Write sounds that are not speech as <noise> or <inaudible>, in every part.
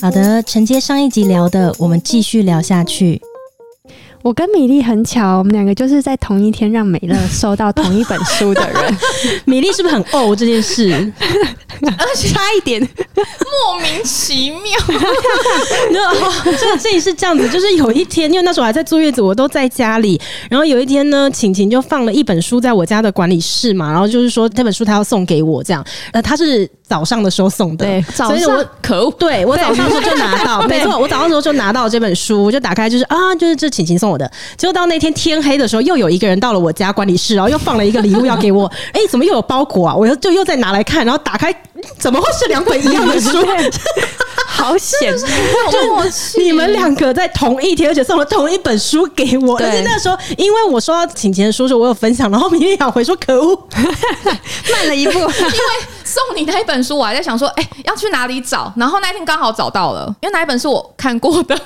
好的，承接上一集聊的，我们继续聊下去。我跟米粒很巧，我们两个就是在同一天让美乐收到同一本书的人。<laughs> 米粒是不是很哦这件事？而 <laughs> 且差一点，莫名其妙。<laughs> 这个事情是这样子，就是有一天，因为那时候还在坐月子，我都在家里。然后有一天呢，晴晴就放了一本书在我家的管理室嘛，然后就是说这本书她要送给我，这样。呃，她是早上的时候送的，对，早上我可恶，对我早上的时候就拿到，没错，我早上的时候就拿到这本书，我就打开，就是啊，就是这晴晴送我的。结果到那天天黑的时候，又有一个人到了我家管理室，然后又放了一个礼物要给我。<laughs> 哎，怎么又有包裹啊？我又就又再拿来看，然后打开，怎么会是两本一样的书？<laughs> 好险！<laughs> 就你们两个在同一天，而且送了同一本书给我。而且那时候，因为我收到请钱的书时，我有分享，然后明天想回说可恶，慢了一步，因为。送你那一本书，我还在想说，哎、欸，要去哪里找？然后那天刚好找到了，因为那一本是我看过的，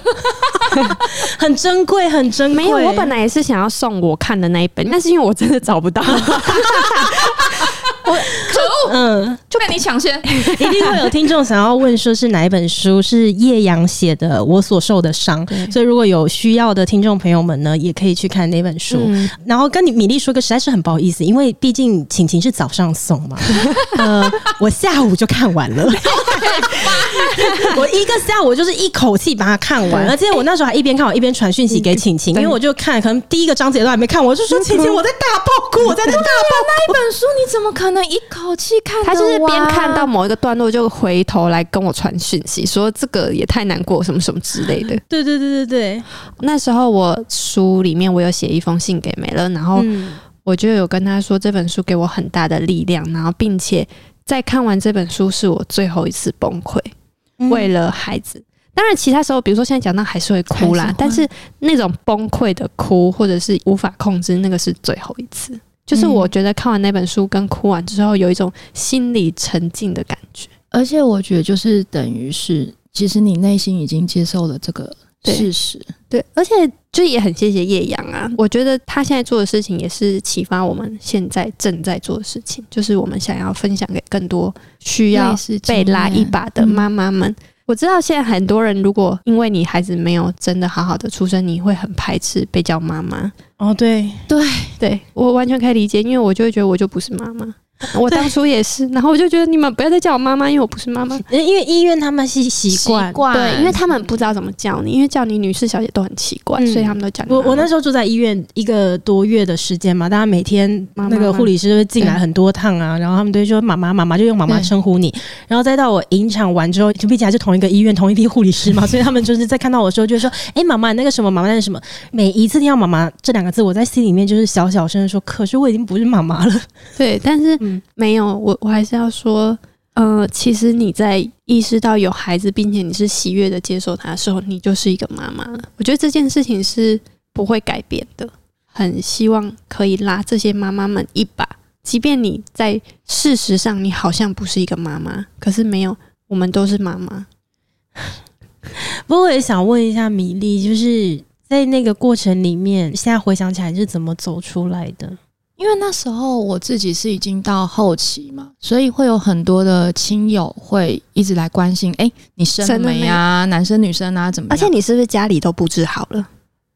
很珍贵，很珍贵。没有，我本来也是想要送我看的那一本，但是因为我真的找不到。<laughs> 我可恶，嗯，就被你抢先，<laughs> 一定会有听众想要问，说是哪一本书？是叶阳写的《我所受的伤》。所以如果有需要的听众朋友们呢，也可以去看那本书。嗯、然后跟你米粒说个，实在是很不好意思，因为毕竟晴晴是早上送嘛，<laughs> 呃，我下午就看完了，<laughs> 我一个下午就是一口气把它看完，而且我那时候还一边看我一边传讯息给晴晴，因为我就看可能第一个章节都还没看，我就说晴晴，我在大爆哭，我在那大爆哭，那一本书你怎么可能？能一口气看，他就是边看到某一个段落，就回头来跟我传讯息，说这个也太难过，什么什么之类的。<laughs> 对对对对对，那时候我书里面我有写一封信给梅乐，然后我就有跟他说这本书给我很大的力量，然后并且在看完这本书是我最后一次崩溃，为了孩子。当然，其他时候，比如说现在讲到还是会哭啦，但是那种崩溃的哭或者是无法控制，那个是最后一次。就是我觉得看完那本书跟哭完之后，有一种心理沉静的感觉，而且我觉得就是等于是，其实你内心已经接受了这个事实，对，对，而且就也很谢谢叶阳啊，我觉得他现在做的事情也是启发我们现在正在做的事情，就是我们想要分享给更多需要被拉一把的妈妈们。我知道现在很多人，如果因为你孩子没有真的好好的出生，你会很排斥被叫妈妈。哦，对对对，我完全可以理解，因为我就会觉得我就不是妈妈。<laughs> 我当初也是，然后我就觉得你们不要再叫我妈妈，因为我不是妈妈。因为医院他们是习惯，对，因为他们不知道怎么叫你，因为叫你女士小姐都很奇怪，嗯、所以他们都叫你。我我那时候住在医院一个多月的时间嘛，大家每天那个护理师就会进来很多趟啊，然后他们都会说妈妈妈妈，就用妈妈称呼你。然后再到我引产完之后，就毕竟还是同一个医院同一批护理师嘛，所以他们就是在看到我的时候就说：“哎、欸，妈妈那个什么，妈妈那个什么。”每一次听到“妈妈”这两个字，我在心里面就是小小声的说：“可是我已经不是妈妈了。”对，但是没有我。我还是要说，呃，其实你在意识到有孩子，并且你是喜悦的接受他的时候，你就是一个妈妈了。我觉得这件事情是不会改变的。很希望可以拉这些妈妈们一把，即便你在事实上你好像不是一个妈妈，可是没有，我们都是妈妈。<laughs> 不过我也想问一下米粒，就是在那个过程里面，现在回想起来是怎么走出来的？因为那时候我自己是已经到后期嘛，所以会有很多的亲友会一直来关心，哎、欸，你生了没啊？男生女生啊，怎么样？而且你是不是家里都布置好了？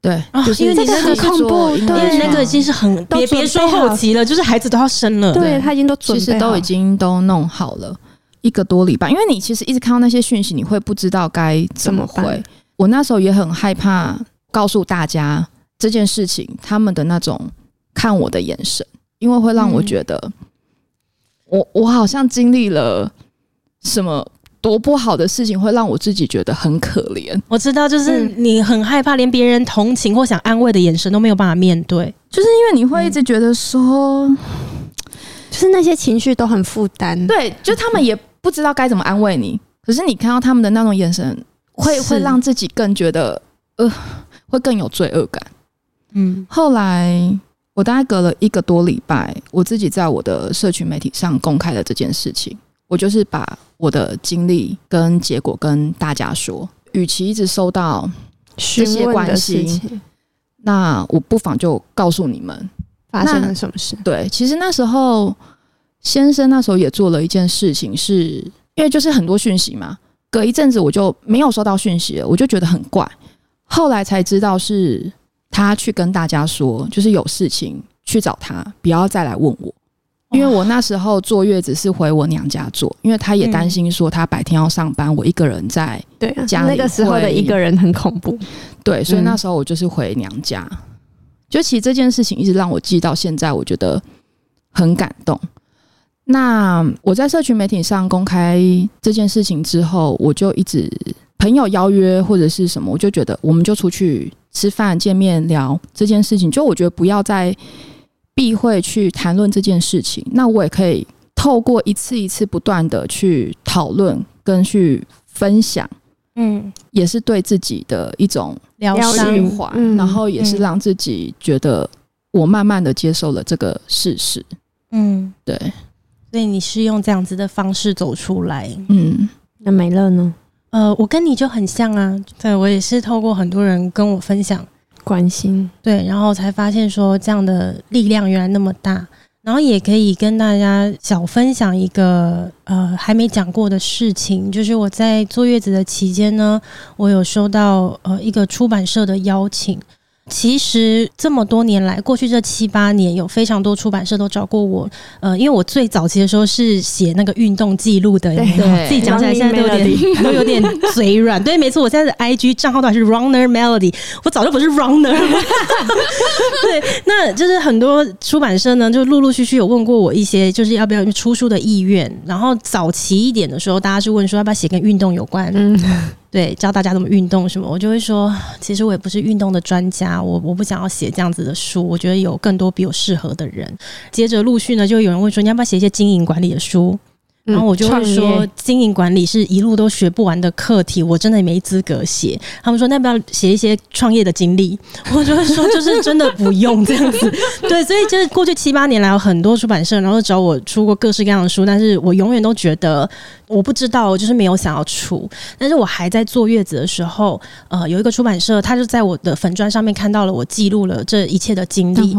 对，就是因为你那个很恐怖，对，那个已经是很别别说后期了，就是孩子都要生了，对，他已经都准备其实都已经都弄好了一个多礼拜。因为你其实一直看到那些讯息，你会不知道该怎么回。我那时候也很害怕告诉大家这件事情，他们的那种。看我的眼神，因为会让我觉得我，我我好像经历了什么多不好的事情，会让我自己觉得很可怜。我知道，就是你很害怕，连别人同情或想安慰的眼神都没有办法面对，就是因为你会一直觉得说，就是那些情绪都很负担。对，就他们也不知道该怎么安慰你，可是你看到他们的那种眼神，会会让自己更觉得呃，会更有罪恶感。嗯，后来。我大概隔了一个多礼拜，我自己在我的社群媒体上公开了这件事情。我就是把我的经历跟结果跟大家说。与其一直收到这些关心，那我不妨就告诉你们发生了什么事。对，其实那时候先生那时候也做了一件事情是，是因为就是很多讯息嘛。隔一阵子我就没有收到讯息了，我就觉得很怪。后来才知道是他去跟大家说，就是有事情去找他，不要再来问我。因为我那时候坐月子是回我娘家坐，因为他也担心说他白天要上班，我一个人在对家里，那个时候的一个人很恐怖。对，所以那时候我就是回娘家。就其实这件事情一直让我记到现在，我觉得很感动。那我在社群媒体上公开这件事情之后，我就一直朋友邀约或者是什么，我就觉得我们就出去吃饭、见面聊这件事情。就我觉得不要再避讳去谈论这件事情。那我也可以透过一次一次不断的去讨论跟去分享，嗯，也是对自己的一种疗愈，嗯，然后也是让自己觉得我慢慢的接受了这个事实，嗯，对。所以你是用这样子的方式走出来，嗯，那美乐呢？呃，我跟你就很像啊，对，我也是透过很多人跟我分享关心，对，然后才发现说这样的力量原来那么大，然后也可以跟大家小分享一个呃还没讲过的事情，就是我在坐月子的期间呢，我有收到呃一个出版社的邀请。其实这么多年来，过去这七八年，有非常多出版社都找过我。呃，因为我最早期的时候是写那个运动记录的，有没有？自己讲起来现在都有点 <laughs> 都有点嘴软。对，没错，我现在的 IG 账号都还是 Runner Melody，我早就不是 Runner 了。<laughs> 对，那就是很多出版社呢，就陆陆续续有问过我一些，就是要不要出书的意愿。然后早期一点的时候，大家是问说要不要写跟运动有关。对，教大家怎么运动什么，我就会说，其实我也不是运动的专家，我我不想要写这样子的书，我觉得有更多比我适合的人。接着陆续呢，就有人问说，你要不要写一些经营管理的书？然后我就会说，经营管理是一路都学不完的课题，我真的也没资格写。他们说，那要不要写一些创业的经历？<laughs> 我就会说，就是真的不用这样子。<laughs> 对，所以就是过去七八年来，有很多出版社然后找我出过各式各样的书，但是我永远都觉得我不知道，我就是没有想要出。但是我还在坐月子的时候，呃，有一个出版社，他就在我的粉砖上面看到了我记录了这一切的经历，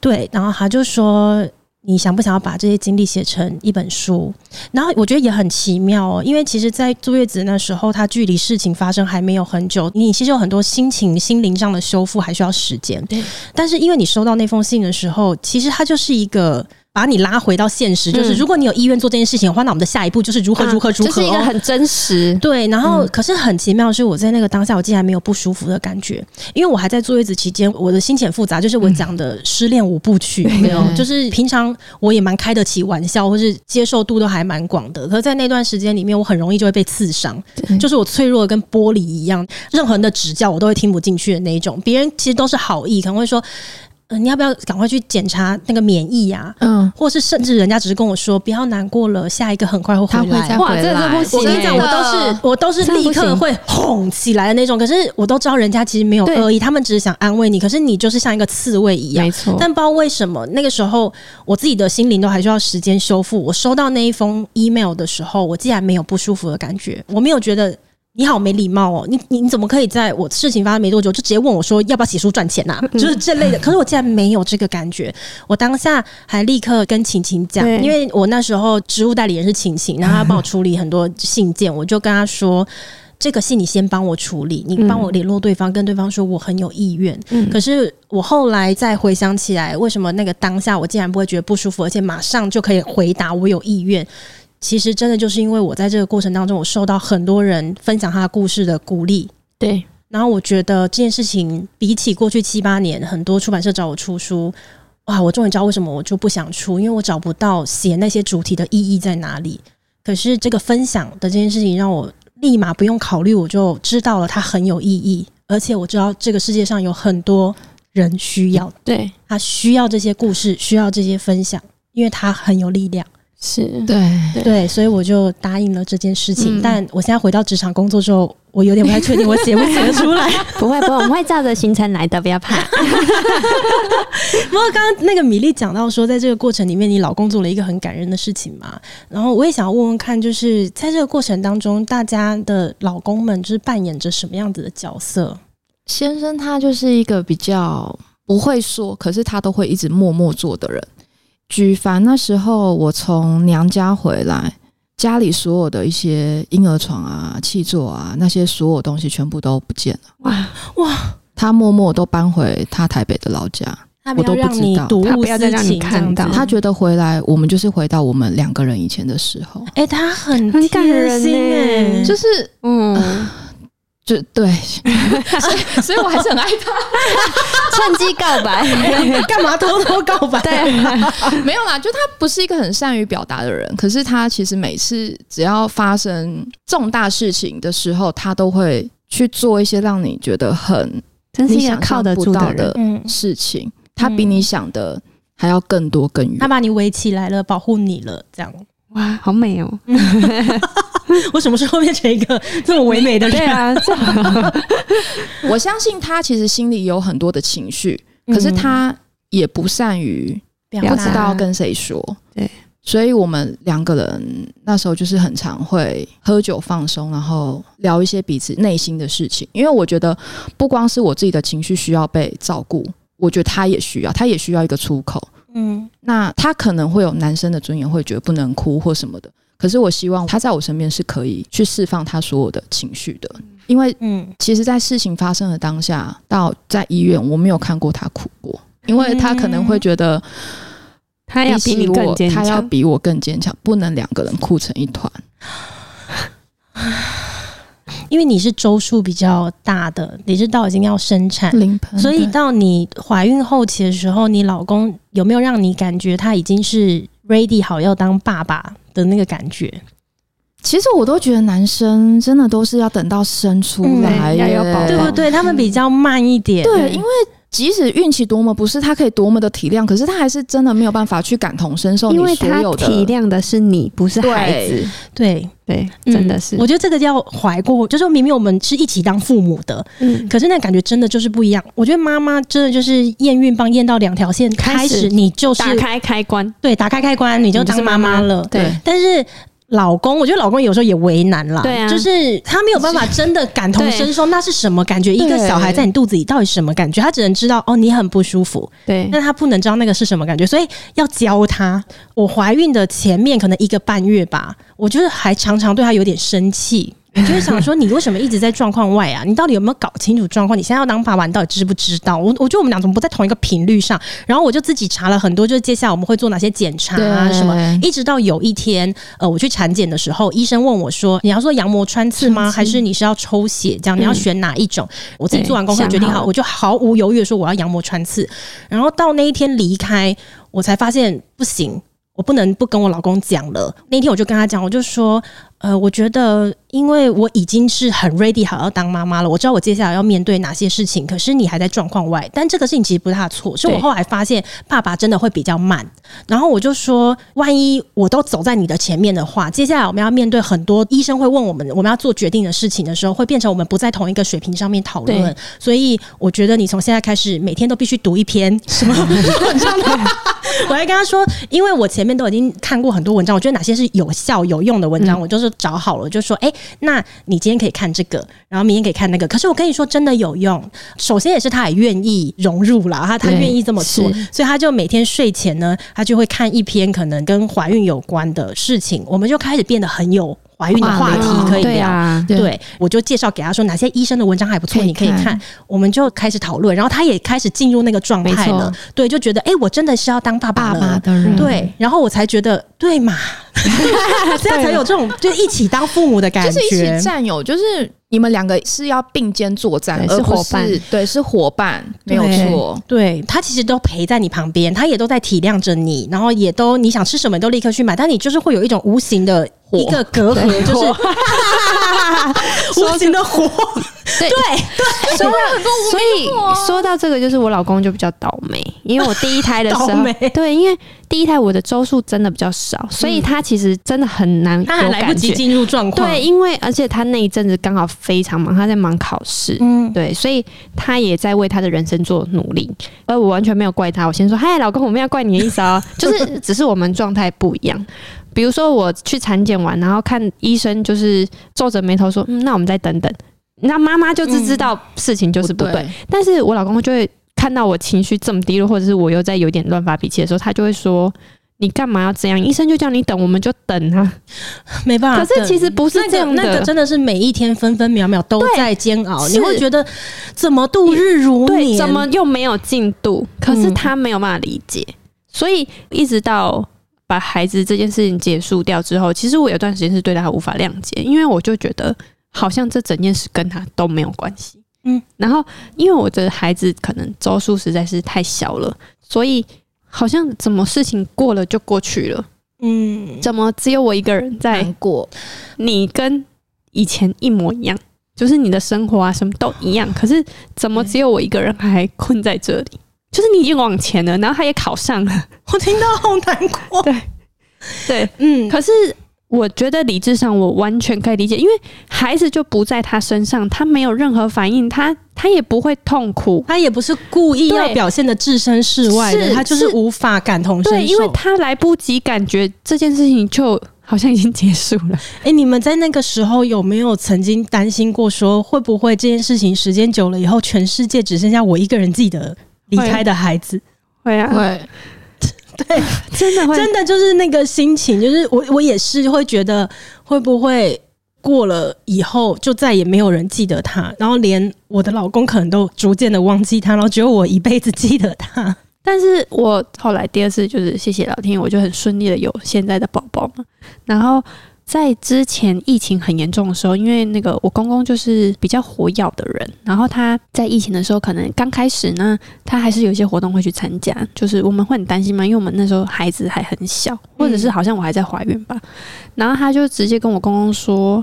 对，然后他就说。你想不想要把这些经历写成一本书？然后我觉得也很奇妙哦，因为其实，在坐月子那时候，它距离事情发生还没有很久，你其实有很多心情、心灵上的修复还需要时间。对，但是因为你收到那封信的时候，其实它就是一个。把你拉回到现实，就是如果你有意愿做这件事情的话，那我们的下一步就是如何如何如何，这是一个很真实。对，然后可是很奇妙的是，我在那个当下，我竟然没有不舒服的感觉，因为我还在坐月子期间，我的心情很复杂，就是我讲的失恋五部曲，没有，就是平常我也蛮开得起玩笑，或是接受度都还蛮广的，可是在那段时间里面，我很容易就会被刺伤，就是我脆弱的跟玻璃一样，任何人的指教我都会听不进去的那一种。别人其实都是好意，可能会说。你要不要赶快去检查那个免疫呀、啊？嗯，或是甚至人家只是跟我说不要难过了，下一个很快会回来。哇，这的不行！我跟你讲，我都是我都是立刻会哄起来的那种。可是我都知道人家其实没有恶意，他们只是想安慰你。可是你就是像一个刺猬一样，没错。但不知道为什么那个时候我自己的心灵都还需要时间修复。我收到那一封 email 的时候，我竟然没有不舒服的感觉，我没有觉得。你好，没礼貌哦！你你你怎么可以在我事情发生没多久就直接问我说要不要写书赚钱呐、啊？<laughs> 就是这类的。可是我竟然没有这个感觉，我当下还立刻跟晴晴讲，因为我那时候职务代理人是晴晴，然后他帮我处理很多信件，我就跟他说这个信你先帮我处理，你帮我联络对方，跟对方说我很有意愿。可是我后来再回想起来，为什么那个当下我竟然不会觉得不舒服，而且马上就可以回答我有意愿？其实真的就是因为我在这个过程当中，我受到很多人分享他的故事的鼓励，对。然后我觉得这件事情比起过去七八年，很多出版社找我出书，哇，我终于知道为什么我就不想出，因为我找不到写那些主题的意义在哪里。可是这个分享的这件事情，让我立马不用考虑，我就知道了它很有意义，而且我知道这个世界上有很多人需要，对，他需要这些故事，需要这些分享，因为它很有力量。是对对，所以我就答应了这件事情。嗯、但我现在回到职场工作之后，我有点不太确定我写不写得出来。<laughs> 不会不会，我们会照着行程来的，不要怕。<laughs> 不过刚刚那个米粒讲到说，在这个过程里面，你老公做了一个很感人的事情嘛。然后我也想要问问看，就是在这个过程当中，大家的老公们就是扮演着什么样子的角色？先生他就是一个比较不会说，可是他都会一直默默做的人。举凡那时候我从娘家回来，家里所有的一些婴儿床啊、气座啊，那些所有东西全部都不见了。哇哇！他默默都搬回他台北的老家，我都不知道。他不要再让你看到，他觉得回来我们就是回到我们两个人以前的时候。哎、欸，他很很感人哎，就是嗯。呃就对，<laughs> 所以所以我还是很爱他，<laughs> 趁机告白，<laughs> 干嘛偷偷告白？对，没有啦，就他不是一个很善于表达的人，可是他其实每次只要发生重大事情的时候，他都会去做一些让你觉得很真是一个靠得住的事情。他比你想的还要更多更远，他把你围起来了，保护你了，这样。哇，好美哦！<laughs> 我什么时候变成一个这么唯美的人？对啊，我相信他其实心里有很多的情绪，可是他也不善于不知道跟谁说。对，所以我们两个人那时候就是很常会喝酒放松，然后聊一些彼此内心的事情。因为我觉得不光是我自己的情绪需要被照顾，我觉得他也需要，他也需要一个出口。嗯，那他可能会有男生的尊严，会觉得不能哭或什么的。可是我希望他在我身边是可以去释放他所有的情绪的，因为嗯，其实，在事情发生的当下，到在医院，我没有看过他哭过，因为他可能会觉得他要比你更坚强，他要比我更坚强，不能两个人哭成一团。<sighs> 因为你是周数比较大的，你是到已经要生产，所以到你怀孕后期的时候，你老公有没有让你感觉他已经是 ready 好要当爸爸的那个感觉？其实我都觉得男生真的都是要等到生出来，嗯、要保，对不对？他们比较慢一点，对，因为。即使运气多么不是他可以多么的体谅，可是他还是真的没有办法去感同身受。因为他体谅的是你，不是孩子。对对，对，真的是、嗯。我觉得这个叫怀过，就是明明我们是一起当父母的，嗯，可是那感觉真的就是不一样。我觉得妈妈真的就是验孕棒验到两条线开始，你就是打开开关，对，打开开关你就当妈妈了。对，但是。老公，我觉得老公有时候也为难啦，对啊，就是他没有办法真的感同身受，那是什么感觉？一个小孩在你肚子里到底什么感觉？他只能知道哦，你很不舒服，对，但他不能知道那个是什么感觉，所以要教他。我怀孕的前面可能一个半月吧，我就是还常常对他有点生气。你就会想说，你为什么一直在状况外啊？你到底有没有搞清楚状况？你现在要当爸爸，你到底知不知道？我我觉得我们俩怎么不在同一个频率上？然后我就自己查了很多，就是接下来我们会做哪些检查啊什么？一直到有一天，呃，我去产检的时候，医生问我说：“你要做羊膜穿刺吗？还是你是要抽血？这样你要选哪一种？”我自己做完功课决定好，我就毫无犹豫的说我要羊膜穿刺。然后到那一天离开，我才发现不行，我不能不跟我老公讲了。那天我就跟他讲，我就说。呃，我觉得，因为我已经是很 ready 好要当妈妈了，我知道我接下来要面对哪些事情。可是你还在状况外，但这个事情其实不是他的错，是我后来发现爸爸真的会比较慢。然后我就说，万一我都走在你的前面的话，接下来我们要面对很多医生会问我们，我们要做决定的事情的时候，会变成我们不在同一个水平上面讨论。所以我觉得你从现在开始每天都必须读一篇什么 <laughs> 文章。我还跟他说，因为我前面都已经看过很多文章，我觉得哪些是有效有用的文章，我就是。找好了，就说哎、那你今天可以看这个，然后明天可以看那个。可是我跟你说，真的有用。首先也是他也愿意融入了，他他愿意这么做，所以他就每天睡前呢，他就会看一篇可能跟怀孕有关的事情。我们就开始变得很有怀孕的话题可以聊。啊对，啊、对，我就介绍给他说哪些医生的文章还不错，你可以看。我们就开始讨论，然后他也开始进入那个状态了。对，就觉得哎、欸，我真的是要当爸爸了。爸爸的人对，然后我才觉得对嘛。<laughs> 这样才有这种就一起当父母的感觉，就是一起战友，就是你们两个是要并肩作战，是伙伴，对，是伙伴，没有错。对，他其实都陪在你旁边，他也都在体谅着你，然后也都你想吃什么都立刻去买，但你就是会有一种无形的一个隔阂，就是 <laughs> <laughs> 无形的火。对对，所以所以说到这个，就是我老公就比较倒霉，因为我第一胎的时候，<laughs> 对，因为第一胎我的周数真的比较少，所以他其实真的很难，他还来不及进入状况。对，因为而且他那一阵子刚好非常忙，他在忙考试，嗯，对，所以他也在为他的人生做努力，而我完全没有怪他。我先说，嗨，老公，我们要怪你的意思哦，就是 <laughs> 只是我们状态不一样。比如说我去产检完，然后看医生就是皱着眉头说，嗯，那我们再等等。那妈妈就是知道事情就是不对，嗯、不对，但是我老公就会看到我情绪这么低落，或者是我又在有点乱发脾气的时候，他就会说：“你干嘛要这样？医生就叫你等，我们就等啊，<laughs> 没办法。可是其实不是这样的，那个真的是每一天分分秒秒都在煎熬。你会觉得怎么度日如年，怎么又没有进度？可是他没有办法理解，嗯、所以一直到把孩子这件事情结束掉之后，其实我有段时间是对他无法谅解，因为我就觉得好像这整件事跟他都没有关系。嗯，然后因为我的孩子可能周数实在是太小了，所以。好像怎么事情过了就过去了，嗯，怎么只有我一个人在过？你跟以前一模一样，就是你的生活啊什么都一样，可是怎么只有我一个人还困在这里？就是你已经往前了，然后他也考上了，我听到好难过。<laughs> 对，对，嗯，可是。我觉得理智上我完全可以理解，因为孩子就不在他身上，他没有任何反应，他他也不会痛苦，他也不是故意要表现的置身事外的，他就是无法感同身受，对，因为他来不及感觉这件事情就好像已经结束了。哎、欸，你们在那个时候有没有曾经担心过，说会不会这件事情时间久了以后，全世界只剩下我一个人自己的离开的孩子？会啊，会。对，真的会，真的就是那个心情，就是我我也是会觉得，会不会过了以后就再也没有人记得他，然后连我的老公可能都逐渐的忘记他，然后只有我一辈子记得他。但是我后来第二次就是谢谢老天，我就很顺利的有现在的宝宝嘛，然后。在之前疫情很严重的时候，因为那个我公公就是比较活跃的人，然后他在疫情的时候，可能刚开始呢，他还是有一些活动会去参加，就是我们会很担心嘛，因为我们那时候孩子还很小，或者是好像我还在怀孕吧，然后他就直接跟我公公说：“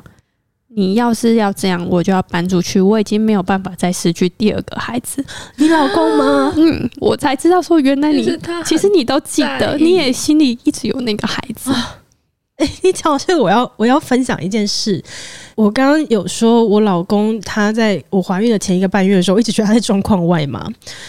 你要是要这样，我就要搬出去，我已经没有办法再失去第二个孩子。”你老公吗？<laughs> 嗯，我才知道说原来你其实你都记得，你也心里一直有那个孩子。哎、欸，你讲这个，我要我要分享一件事。我刚刚有说，我老公他在我怀孕的前一个半月的时候，一直觉得他在状况外嘛。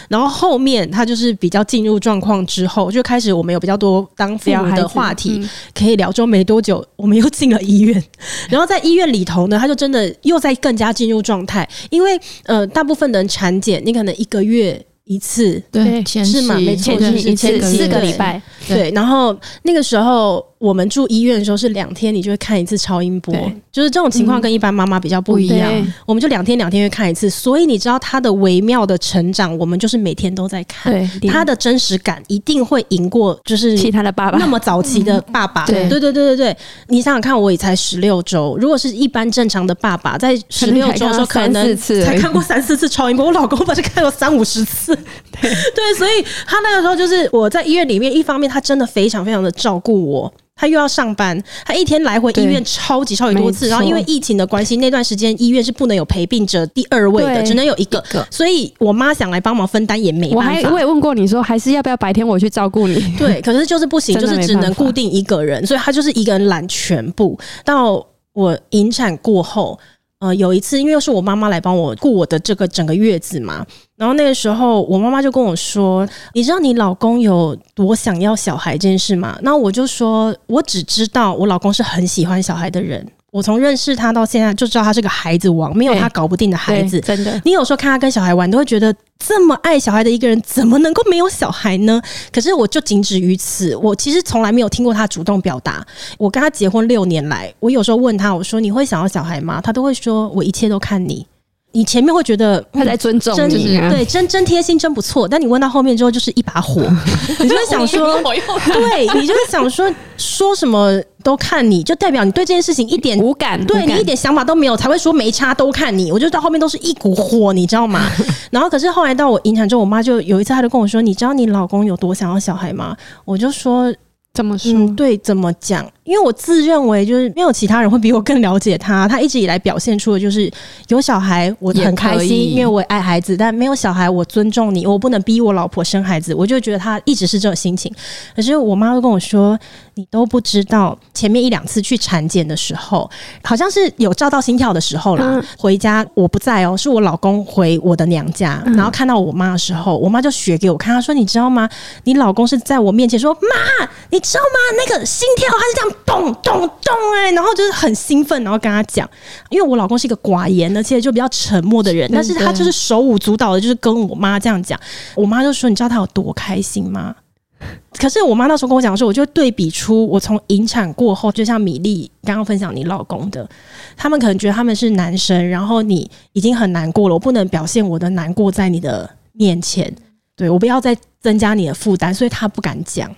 然后后面他就是比较进入状况之后，就开始我们有比较多当父母的话题可以聊。之后没多久，我们又进了医院。然后在医院里头呢，他就真的又在更加进入状态，因为呃，大部分的人产检，你可能一个月。一次对，是嘛？没错，是一次四个礼拜。对，然后那个时候我们住医院的时候是两天，你就会看一次超音波。就是这种情况跟一般妈妈比较不一样，我们就两天两天会看一次。所以你知道他的微妙的成长，我们就是每天都在看。他的真实感一定会赢过就是其他的爸爸那么早期的爸爸。<laughs> 对对对对对对，你想想看，我也才十六周，如果是一般正常的爸爸，在十六周的时候可能才看过三四次超音波，我老公把这看过三五十次。<laughs> 对，对，所以他那个时候就是我在医院里面，一方面他真的非常非常的照顾我，他又要上班，他一天来回医院超级超级多次，然后因为疫情的关系，那段时间医院是不能有陪病者第二位的，只能有一个，所以我妈想来帮忙分担也没办法。我还我也问过你说，还是要不要白天我去照顾你？对，可是就是不行，<laughs> 就是只能固定一个人，所以他就是一个人揽全部。到我引产过后。呃，有一次，因为是我妈妈来帮我顾我的这个整个月子嘛，然后那个时候我妈妈就跟我说：“你知道你老公有多想要小孩这件事吗？”那我就说：“我只知道我老公是很喜欢小孩的人。”我从认识他到现在就知道他是个孩子王，没有他搞不定的孩子。真的，你有时候看他跟小孩玩，都会觉得这么爱小孩的一个人，怎么能够没有小孩呢？可是我就仅止于此。我其实从来没有听过他主动表达。我跟他结婚六年来，我有时候问他，我说你会想要小孩吗？他都会说我一切都看你。你前面会觉得他在尊重你，对，真真贴心，真不错。但你问到后面之后，就是一把火，<laughs> 你就会想说，对，你就会想说，说什么都看你，就代表你对这件事情一点无感，对你一点想法都没有，才会说没差都看你。我就到后面都是一股火，你知道吗？<laughs> 然后可是后来到我引产之后，我妈就有一次，她就跟我说：“你知道你老公有多想要小孩吗？”我就说。怎么说？嗯，对，怎么讲？因为我自认为就是没有其他人会比我更了解他。他一直以来表现出的就是有小孩我很开心，因为我爱孩子；但没有小孩，我尊重你，我不能逼我老婆生孩子。我就觉得他一直是这种心情。可是我妈都跟我说，你都不知道前面一两次去产检的时候，好像是有照到心跳的时候啦。嗯、回家我不在哦，是我老公回我的娘家，然后看到我妈的时候，我妈就学给我看，她说：“你知道吗？你老公是在我面前说妈，你。”知道吗？那个心跳它是这样咚咚咚哎，然后就是很兴奋，然后跟他讲，因为我老公是一个寡言，而且就比较沉默的人，但是他就是手舞足蹈的，就是跟我妈这样讲。我妈就说：“你知道他有多开心吗？<laughs> 可是我妈那时候跟我讲说，我就对比出我从引产过后，就像米粒刚刚分享你老公的，他们可能觉得他们是男生，然后你已经很难过了，我不能表现我的难过在你的面前，对，我不要再增加你的负担，所以他不敢讲。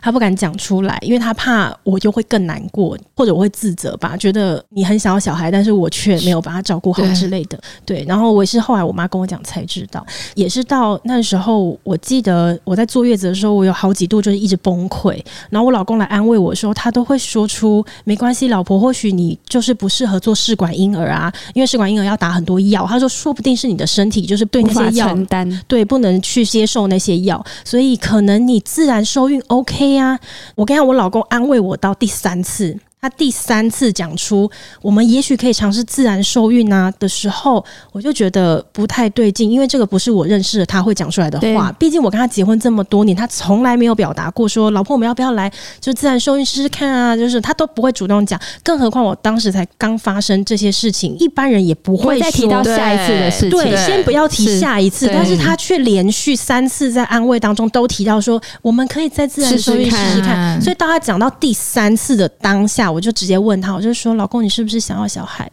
他不敢讲出来，因为他怕我就会更难过，或者我会自责吧，觉得你很想要小孩，但是我却没有把他照顾好之类的。对，<laughs> 对，然后我也是后来我妈跟我讲才知道，也是到那时候，我记得我在坐月子的时候，我有好几度就是一直崩溃，然后我老公来安慰我的时候，他都会说出没关系，老婆，或许你就是不适合做试管婴儿啊，因为试管婴儿要打很多药。他说，说不定是你的身体就是对那些药承担，对，不能去接受那些药，所以可能你自然受孕 OK。OK 呀、啊，我跟你讲，我老公安慰我到第三次。他第三次讲出我们也许可以尝试自然受孕啊的时候，我就觉得不太对劲，因为这个不是我认识的他会讲出来的话。毕竟我跟他结婚这么多年，他从来没有表达过说老婆我们要不要来就自然受孕试试看啊，就是他都不会主动讲。更何况我当时才刚发生这些事情，一般人也不会再提到下一次的事情。对，先不要提下一次，但是他却连续三次在安慰当中都提到说我们可以在自然受孕试试看。所以当他讲到第三次的当下。我就直接问他，我就说：“老公，你是不是想要小孩？”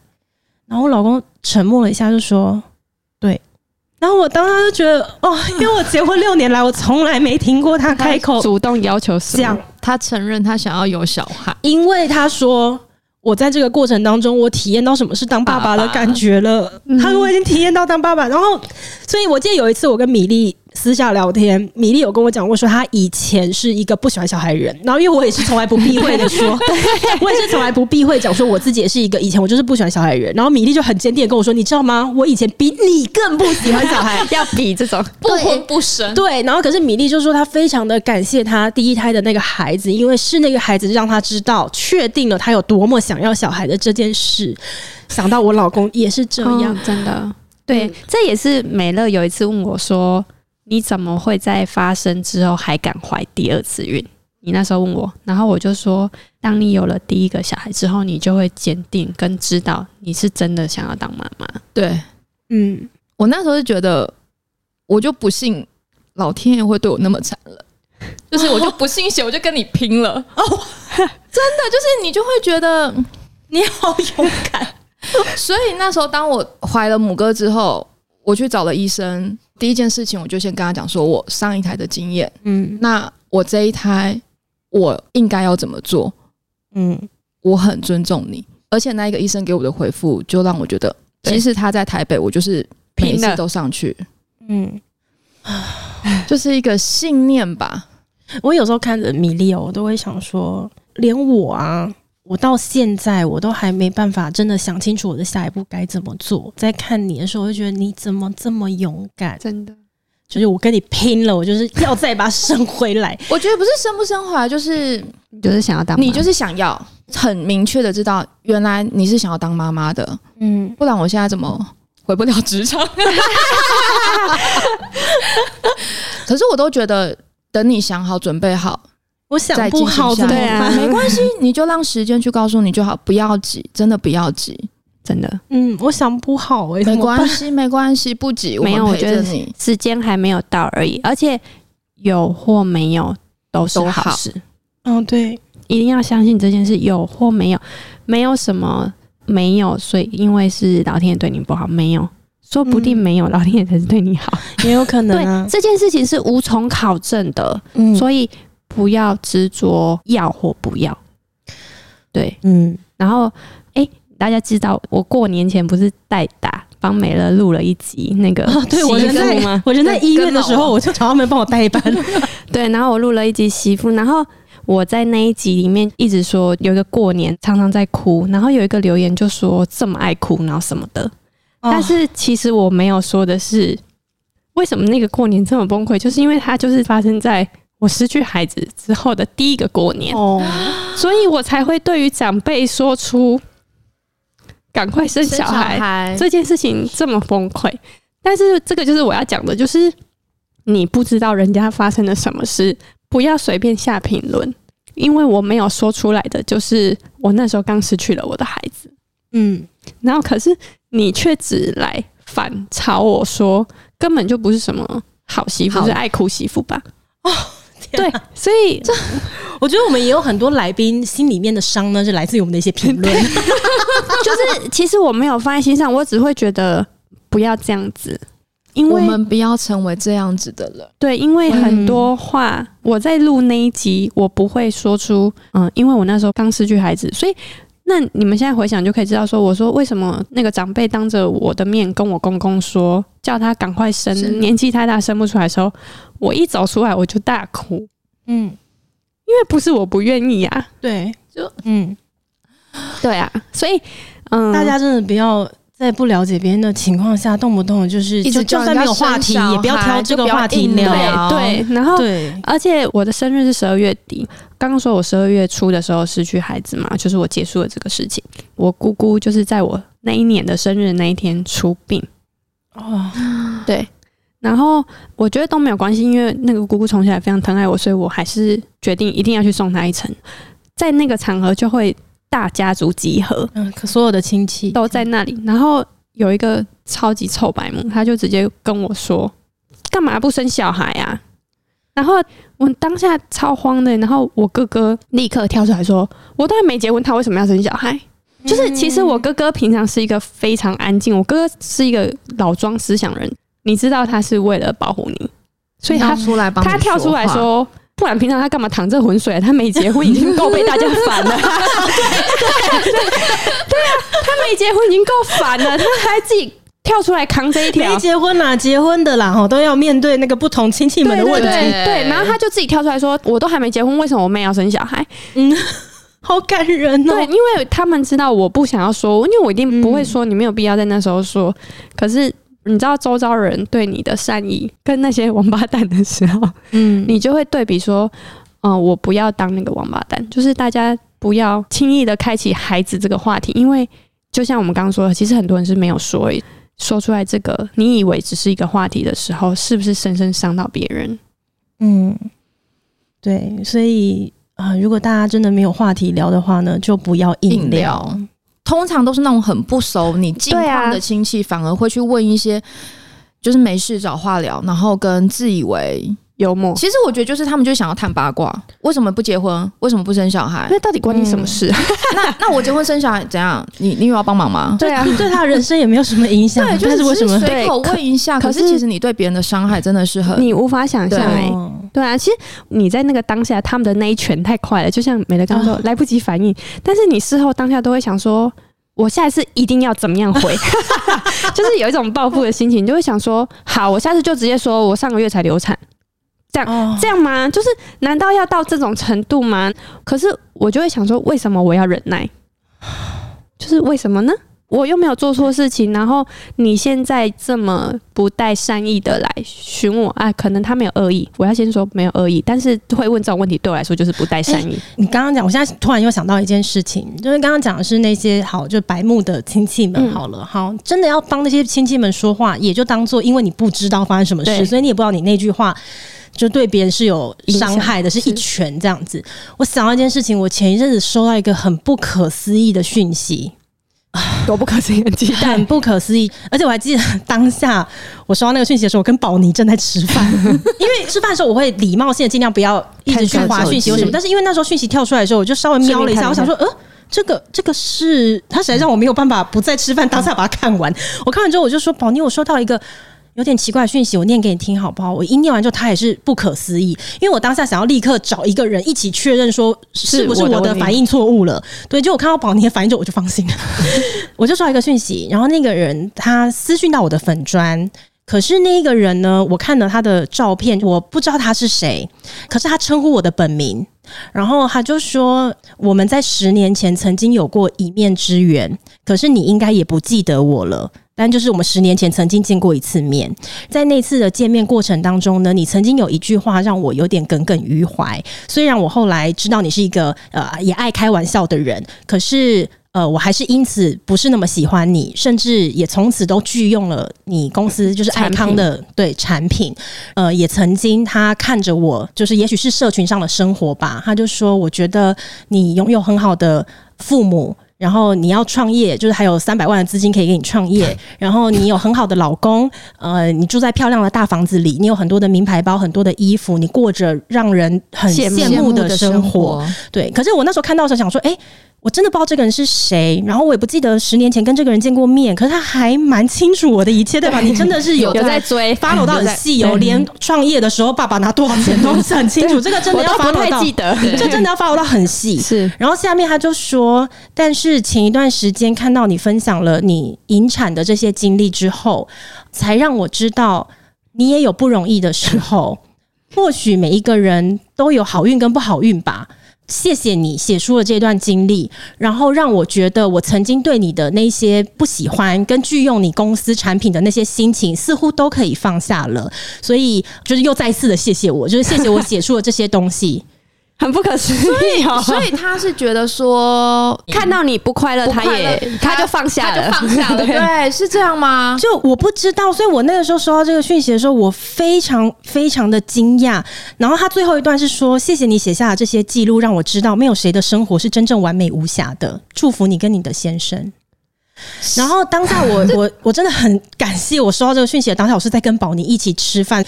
然后我老公沉默了一下，就说：“对。”然后我当时就觉得，哦，因为我结婚六年来，我从来没听过他开口主动要求这样，他承认他想要有小孩，因为他说。我在这个过程当中，我体验到什么是当爸爸的感觉了。他说我已经体验到当爸爸，然后，所以我记得有一次我跟米粒私下聊天，米粒有跟我讲过说，他以前是一个不喜欢小孩的人。然后因为我也是从来不避讳的说，<laughs> 我也是从来不避讳讲说我自己也是一个以前我就是不喜欢小孩的人。然后米粒就很坚定的跟我说，你知道吗？我以前比你更不喜欢小孩，<laughs> 要比这种不婚不生。对，然后可是米粒就说他非常的感谢他第一胎的那个孩子，因为是那个孩子让他知道确定了他有多么想。想要小孩的这件事，想到我老公也是这样，哦、真的。对，这也是美乐有一次问我说：“你怎么会在发生之后还敢怀第二次孕？”你那时候问我，然后我就说：“当你有了第一个小孩之后，你就会坚定跟知道你是真的想要当妈妈。”对，嗯，我那时候就觉得，我就不信老天爷会对我那么残忍，就是我就不信邪，我就跟你拼了 <laughs> 哦。真的就是你就会觉得你好勇敢，<laughs> 所以那时候当我怀了母哥之后，我去找了医生。第一件事情，我就先跟他讲说，我上一台的经验，嗯，那我这一台我应该要怎么做？嗯，我很尊重你，而且那一个医生给我的回复，就让我觉得，即使他在台北，我就是每一次都上去，嗯，<sighs> 就是一个信念吧。我有时候看着米粒哦，我都会想说。连我啊，我到现在我都还没办法真的想清楚我的下一步该怎么做。在看你的时候，我就觉得你怎么这么勇敢？真的，就是我跟你拼了，我就是要再把它生回来。<laughs> 我觉得不是生不生回来，就是就是想要当，你就是想要很明确的知道，原来你是想要当妈妈的。嗯，不然我现在怎么回不了职场？<laughs> 可是我都觉得，等你想好、准备好。我想不好怎么办？没关系，<laughs> 你就让时间去告诉你就好，不要急，真的不要急，真的。嗯，我想不好哎、欸，没关系，没关系，不急，没有，我我觉得时间还没有到而已，而且有或没有都是好事。嗯，对，一定要相信这件事，有或没有，没有什么没有，所以因为是老天爷对你不好，没有，说不定没有，嗯、老天爷才是对你好，也有可能、啊。对，这件事情是无从考证的，嗯，所以。不要执着要或不要，对，嗯，然后，哎、欸，大家知道我过年前不是代打帮美乐录了一集那个、哦，对我人在，我人在医院的时候，我。就找他们帮我代班，<laughs> 对，然后我录了一集媳妇，然后我在那一集里面一直说有一个过年常常在哭，然后有一个留言就说这么爱哭，然后什么的，哦、但是其实我没有说的是为什么那个过年这么崩溃，就是因为它就是发生在。我失去孩子之后的第一个过年，哦，所以我才会对于长辈说出“赶快生小孩”这件事情这么崩溃。但是这个就是我要讲的，就是你不知道人家发生了什么事，不要随便下评论，因为我没有说出来的就是我那时候刚失去了我的孩子，嗯，然后可是你却只来反嘲我说根本就不是什么好媳妇，是爱哭媳妇吧？哦。<laughs> 对，所以这 <laughs> 我觉得我们也有很多来宾心里面的伤呢，是来自于我们的一些评论。<laughs> 就是其实我没有放在心上，我只会觉得不要这样子，因为我们不要成为这样子的人。对，因为很多话、嗯、我在录那一集，我不会说出嗯，因为我那时候刚失去孩子，所以。那你们现在回想就可以知道，说我说为什么那个长辈当着我的面跟我公公说，叫他赶快生，年纪太大生不出来的时候，我一走出来我就大哭，嗯，因为不是我不愿意啊，对，就嗯，对啊，所以嗯，大家真的不要。在不了解别人的情况下，动不动就是就就算没有话题，也不要挑这个话题聊。对，然后对，而且我的生日是十二月底，刚刚说我十二月初的时候失去孩子嘛，就是我结束了这个事情。我姑姑就是在我那一年的生日那一天出殡。哦，对，然后我觉得都没有关系，因为那个姑姑从小也非常疼爱我，所以我还是决定一定要去送她一程。在那个场合就会。大家族集合，嗯，可所有的亲戚都在那里。然后有一个超级臭白目，他就直接跟我说：“干嘛不生小孩啊？”然后我当下超慌的。然后我哥哥立刻跳出来说：“我都还没结婚，他为什么要生小孩？”就是其实我哥哥平常是一个非常安静，我哥哥是一个老庄思想人。你知道他是为了保护你，所以他出来帮他跳出来说。不然平常他干嘛淌这浑水？他没结婚已经够被大家烦了。<laughs> 对对对啊，他没结婚已经够烦了，他还自己跳出来扛这一条。没结婚啦，结婚的啦，哈，都要面对那个不同亲戚们的问题。对，然后他就自己跳出来说：“我都还没结婚，为什么我妹要生小孩？”嗯，好感人哦。对，因为他们知道我不想要说，因为我一定不会说，你没有必要在那时候说。可是。你知道周遭人对你的善意跟那些王八蛋的时候，嗯，你就会对比说，嗯、呃，我不要当那个王八蛋，就是大家不要轻易的开启孩子这个话题，因为就像我们刚刚说的，其实很多人是没有说，说出来这个你以为只是一个话题的时候，是不是深深伤到别人？嗯，对，所以啊、呃，如果大家真的没有话题聊的话呢，就不要硬聊。通常都是那种很不熟你近况的亲戚，反而会去问一些，就是没事找话聊，然后跟自以为幽默。其实我觉得就是他们就想要探八卦，为什么不结婚？为什么不生小孩？那到底关你什么事？嗯、那那我结婚生小孩怎样？<laughs> 你你有要帮忙吗？对啊，对他的人生也没有什么影响。对，就是为什么随口问一下？可是其实你对别人的伤害真的是很你无法想象。对，对啊，其实你在那个当下，他们的那一拳太快了，就像美乐刚刚说，来不及反应。但是你事后当下都会想说。我下一次一定要怎么样回？<laughs> <laughs> 就是有一种报复的心情，你就会想说：好，我下次就直接说我上个月才流产，这样这样吗？就是难道要到这种程度吗？可是我就会想说，为什么我要忍耐？就是为什么呢？我又没有做错事情，然后你现在这么不带善意的来询我，啊，可能他没有恶意。我要先说没有恶意，但是会问这种问题对我来说就是不带善意。欸、你刚刚讲，我现在突然又想到一件事情，就是刚刚讲的是那些好就白目的亲戚们，好了，嗯、好，真的要帮那些亲戚们说话，也就当做因为你不知道发生什么事，所以你也不知道你那句话就对别人是有伤害的，是一拳这样子。我想到一件事情，我前一阵子收到一个很不可思议的讯息。多不可思议，很不可思议，而且我还记得当下我收到那个讯息的时候，我跟宝妮正在吃饭，<laughs> 因为吃饭的时候我会礼貌性的尽量不要一直去划讯息或什么，但是因为那时候讯息跳出来的时候，我就稍微瞄了一下，我想说，呃，这个这个是他实在让我没有办法不在吃饭当下把它看完。我看完之后，我就说，宝妮，我收到一个。有点奇怪的讯息，我念给你听好不好？我一念完之后，他也是不可思议，因为我当下想要立刻找一个人一起确认，说是不是我的反应错误了。对，就我看到宝妮的反应之后，我就放心了。<laughs> 我就收到一个讯息，然后那个人他私讯到我的粉砖，可是那个人呢，我看了他的照片，我不知道他是谁，可是他称呼我的本名，然后他就说我们在十年前曾经有过一面之缘，可是你应该也不记得我了。但就是我们十年前曾经见过一次面，在那次的见面过程当中呢，你曾经有一句话让我有点耿耿于怀。虽然我后来知道你是一个呃也爱开玩笑的人，可是呃我还是因此不是那么喜欢你，甚至也从此都拒用了你公司就是爱康的产对产品。呃，也曾经他看着我，就是也许是社群上的生活吧，他就说我觉得你拥有很好的父母。然后你要创业，就是还有三百万的资金可以给你创业，然后你有很好的老公，呃，你住在漂亮的大房子里，你有很多的名牌包，很多的衣服，你过着让人很羡慕的生活。对，可是我那时候看到的时候想说，哎。我真的不知道这个人是谁，然后我也不记得十年前跟这个人见过面，可是他还蛮清楚我的一切，对吧？你真的是有有在追，<laughs> follow 到很细哦，连创业的时候爸爸拿多少钱都是很清楚，<laughs> 这个真的要 follow 到，我太记得，<laughs> 这真的要 follow 到很细。是，然后下面他就说，但是前一段时间看到你分享了你引产的这些经历之后，才让我知道你也有不容易的时候。或许每一个人都有好运跟不好运吧。谢谢你写出了这段经历，然后让我觉得我曾经对你的那些不喜欢跟拒用你公司产品的那些心情，似乎都可以放下了。所以就是又再次的谢谢我，就是谢谢我写出了这些东西。很不可思议哦，所以他是觉得说看到你不快乐，他也他就放下了，他就放下了，<laughs> 对，是这样吗？就我不知道，所以我那个时候收到这个讯息的时候，我非常非常的惊讶。然后他最后一段是说：“谢谢你写下的这些记录，让我知道没有谁的生活是真正完美无瑕的。祝福你跟你的先生。” <laughs> 然后当下我 <laughs> 我我真的很感谢我收到这个讯息的当下，我是在跟宝妮一起吃饭，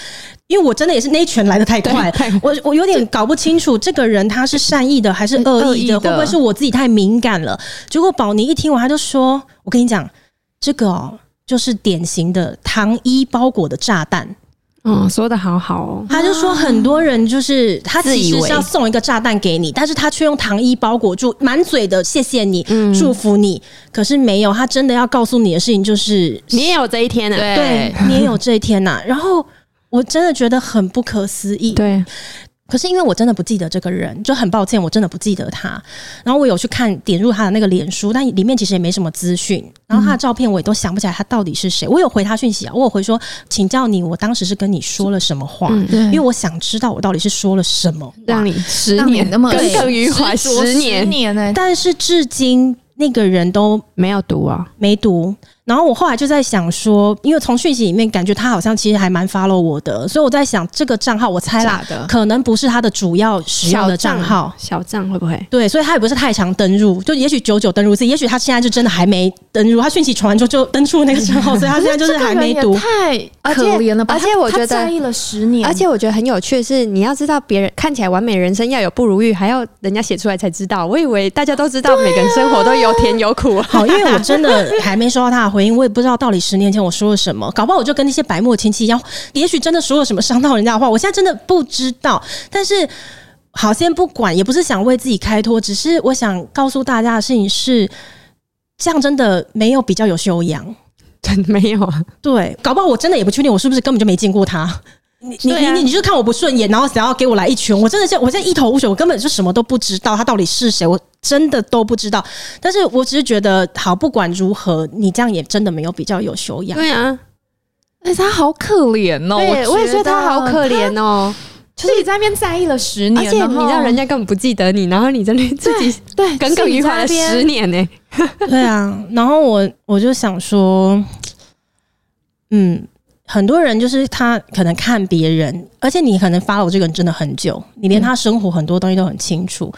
因为我真的也是那一拳来的太快，我我有点搞不清楚这个人他是善意的还是恶意的，会不会是我自己太敏感了？结果宝妮一听完，他就说：“我跟你讲，这个哦，就是典型的糖衣包裹的炸弹。”嗯，说的好好哦。他就说很多人就是他其实是要送一个炸弹给你，但是他却用糖衣包裹住，满嘴的谢谢你，祝福你，可是没有，他真的要告诉你的事情就是你也有这一天呢，对，你也有这一天呐。然后我真的觉得很不可思议，对。可是因为我真的不记得这个人，就很抱歉，我真的不记得他。然后我有去看点入他的那个脸书，但里面其实也没什么资讯。然后他的照片我也都想不起来他到底是谁。我有回他讯息啊，我有回说，请教你，我当时是跟你说了什么话？嗯、因为我想知道我到底是说了什么，让你十年那么耿耿于怀，十年年呢？但是至今那个人都没有读啊，没读。然后我后来就在想说，因为从讯息里面感觉他好像其实还蛮 follow 我的，所以我在想这个账号我猜啦，可能不是他的主要使用的账号，小账会不会？对，所以他也不是太常登入，就也许久久登入一次，也许他现在就真的还没登入，他讯息传完之后就登出那个 <laughs> 账号，所以他现在就是还没读。太可怜了吧？而且我觉得在意了十年，而且我觉得很有趣的是，你要知道别人看起来完美人生要有不如意，还要人家写出来才知道。我以为大家都知道，每个人生活都有甜有苦。好，因为我真的还没收到他的回应，我也不知道到底。十年前我说了什么？搞不好我就跟那些白目亲戚一样，也许真的说了什么伤到人家的话。我现在真的不知道。但是好，先不管，也不是想为自己开脱，只是我想告诉大家的事情是：这样真的没有比较有修养，<laughs> 真的没有啊。对，搞不好我真的也不确定，我是不是根本就没见过他。你你你你就看我不顺眼，然后想要给我来一拳，我真的现我现在一头雾水，我根本就什么都不知道，他到底是谁，我真的都不知道。但是我只是觉得，好，不管如何，你这样也真的没有比较有修养。对啊，哎，他好可怜哦，对，我也觉得他好可怜哦，就是你在那边在意了十年，而且你让人家根本不记得你，然后你在那边自己对耿耿于怀了十年呢。<laughs> 对啊，然后我我就想说，嗯。很多人就是他可能看别人，而且你可能 follow 这个人真的很久，你连他生活很多东西都很清楚，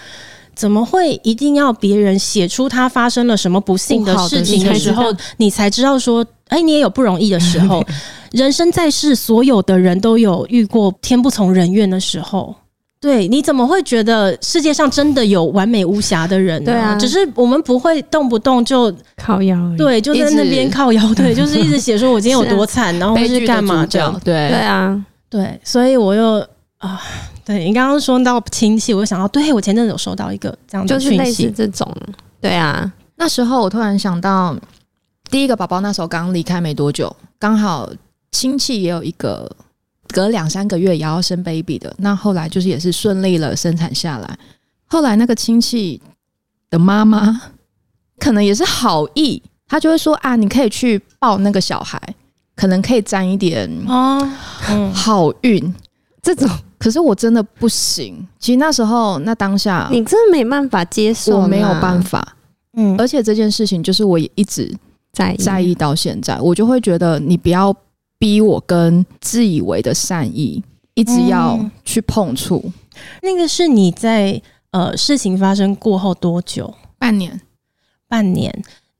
怎么会一定要别人写出他发生了什么不幸的事情的时候，你才知道说，哎，你也有不容易的时候。人生在世，所有的人都有遇过天不从人愿的时候。对，你怎么会觉得世界上真的有完美无瑕的人呢？对啊，只是我们不会动不动就靠腰，对，就在那边靠腰，对，就是一直写说我今天有多 <laughs> 惨，然后是干嘛的？对，对啊，对，所以我又啊，对你刚刚说到亲戚，我就想到，对我前阵子有收到一个这样的讯息，就是类似这种，对啊，那时候我突然想到，第一个宝宝那时候刚离开没多久，刚好亲戚也有一个。隔两三个月也要生 baby 的，那后来就是也是顺利了生产下来。后来那个亲戚的妈妈 <laughs> 可能也是好意，她就会说啊，你可以去抱那个小孩，可能可以沾一点哦，嗯，好运这种。可是我真的不行。其实那时候那当下，你真的没办法接受，我没有办法。嗯，而且这件事情就是我也一直在在意到现在，我就会觉得你不要。逼我跟自以为的善意一直要去碰触，嗯，那个是你在呃事情发生过后多久？半年，半年。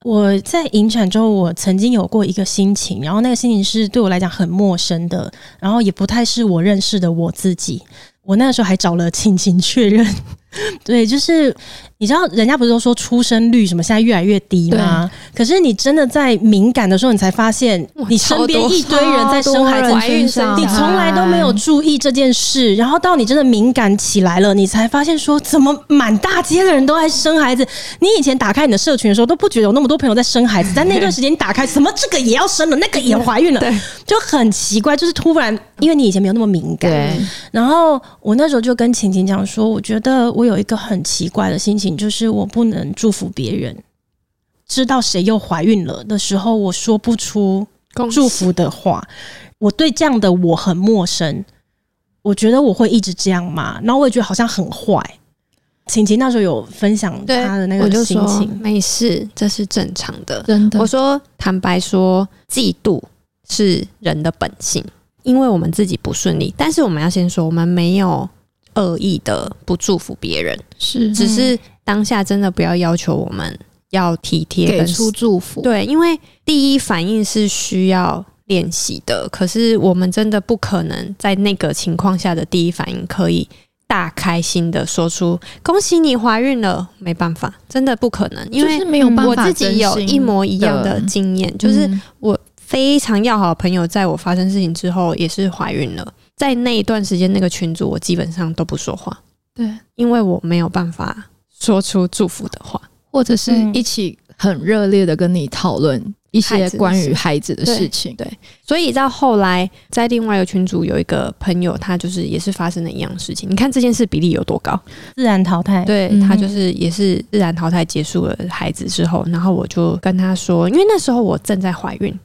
我在引产之后，我曾经有过一个心情，然后那个心情是对我来讲很陌生的，然后也不太是我认识的我自己。我那个时候还找了亲情确认，<laughs> 对，就是。你知道人家不是都说出生率什么现在越来越低吗？可是你真的在敏感的时候，你才发现你身边一堆人在生孩子，怀孕生，你从来都没有注意这件事。然后到你真的敏感起来了，你才发现说，怎么满大街的人都在生孩子？你以前打开你的社群的时候都不觉得有那么多朋友在生孩子，但那段时间你打开，什么这个也要生了，那个也怀孕了，就很奇怪。就是突然，因为你以前没有那么敏感，然后我那时候就跟晴晴讲说，我觉得我有一个很奇怪的心情。就是我不能祝福别人，知道谁又怀孕了的时候，我说不出祝福的话。我对这样的我很陌生，我觉得我会一直这样吗？然后我也觉得好像很坏。晴晴那时候有分享她的那个心情，没事，这是正常的。真的，我说坦白说，嫉妒是人的本性，因为我们自己不顺利，但是我们要先说，我们没有恶意的不祝福别人，是只是。当下真的不要要求我们要体贴，给出祝福。对，因为第一反应是需要练习的。可是我们真的不可能在那个情况下的第一反应可以大开心的说出“恭喜你怀孕了”，没办法，真的不可能。因为没有办法，我自己有一模一样的经验，就是我非常要好的朋友，在我发生事情之后也是怀孕了。在那一段时间，那个群组我基本上都不说话，对，因为我没有办法。说出祝福的话，或者是一起很热烈的跟你讨论一些关于孩子的事情。对，所以到后来，在另外一个群组有一个朋友，他就是也是发生了一样事情。你看这件事比例有多高？自然淘汰。对，他就是也是自然淘汰结束了孩子之后，然后我就跟他说，因为那时候我正在怀孕，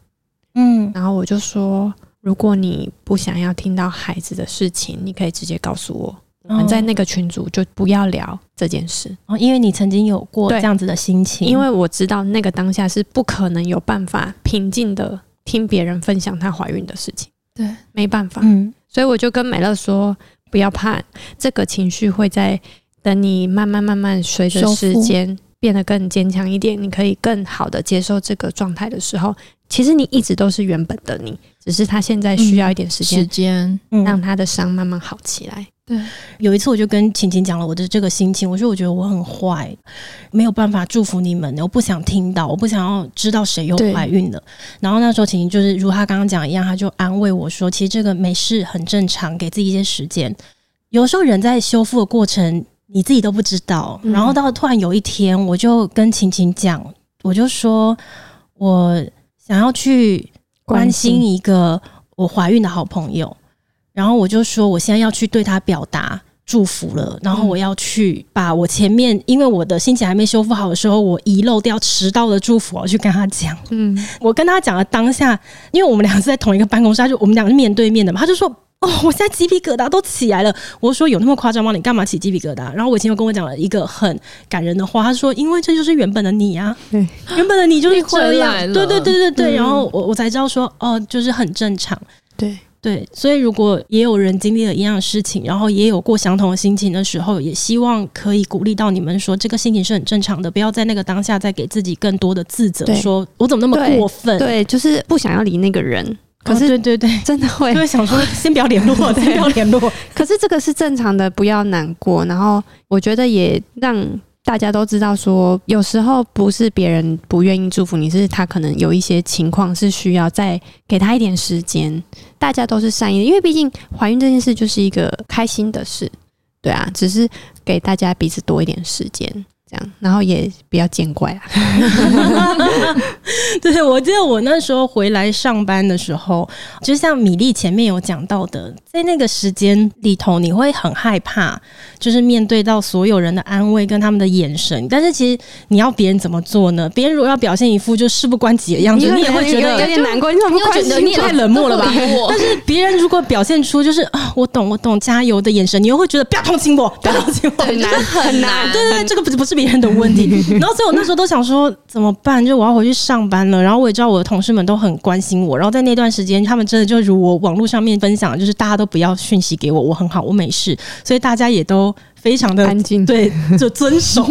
嗯，然后我就说，如果你不想要听到孩子的事情，你可以直接告诉我。我们在那个群组就不要聊这件事哦，因为你曾经有过这样子的心情。因为我知道那个当下是不可能有办法平静的听别人分享她怀孕的事情，对，没办法。嗯，所以我就跟美乐说，不要怕，这个情绪会在等你慢慢慢慢随着时间变得更坚强一点，你可以更好的接受这个状态的时候，其实你一直都是原本的你，只是他现在需要一点时间，时间让他的伤慢慢好起来。对，有一次我就跟晴晴讲了我的这个心情，我说我觉得我很坏，没有办法祝福你们，我不想听到，我不想要知道谁又怀孕了。然后那时候晴晴就是如她刚刚讲一样，她就安慰我说，其实这个没事，很正常，给自己一些时间。有时候人在修复的过程，你自己都不知道。然后到突然有一天，我就跟晴晴讲，我就说我想要去关心一个我怀孕的好朋友。然后我就说，我现在要去对他表达祝福了。然后我要去把我前面，因为我的心情还没修复好的时候，我遗漏掉迟到的祝福，我去跟他讲。嗯，我跟他讲了当下，因为我们俩是在同一个办公室，他就我们俩是面对面的嘛。他就说：“哦，我现在鸡皮疙瘩都起来了。”我说：“有那么夸张吗？你干嘛起鸡皮疙瘩？”然后我以前又跟我讲了一个很感人的话，他说：“因为这就是原本的你呀、对，原本的你就是这样。”对对对对对。然后我我才知道说，哦，就是很正常。对。对，所以如果也有人经历了一样的事情，然后也有过相同的心情的时候，也希望可以鼓励到你们说，这个心情是很正常的，不要在那个当下再给自己更多的自责，说我怎么那么过分？对，对，就是不想要理那个人。可是，哦、对对对，真的会，就会想说 <laughs> 先不要联络，先不要联络。可是这个是正常的，不要难过。然后我觉得也让。大家都知道，说有时候不是别人不愿意祝福你，是他可能有一些情况是需要再给他一点时间。大家都是善意的，因为毕竟怀孕这件事就是一个开心的事，对啊，只是给大家彼此多一点时间。然后也比较见怪啊，<laughs> 对，我记得我那时候回来上班的时候，就像米粒前面有讲到的，在那个时间里头，你会很害怕，就是面对到所有人的安慰跟他们的眼神。但是其实你要别人怎么做呢？别人如果要表现一副就事不关己的样子，你也会觉得有点难过。你怎么不关心？你也太冷漠了吧？但是别人如果表现出就是啊，我懂，我懂，加油的眼神，你又会觉得不要同情我，不要同情我，很难，很难。对对对，这个不是不是别。别人的问题，<laughs> 然后所以我那时候都想说怎么办？就我要回去上班了，然后我也知道我的同事们都很关心我，然后在那段时间，他们真的就如我网络上面分享，就是大家都不要讯息给我，我很好，我没事，所以大家也都非常的安静，对，就遵守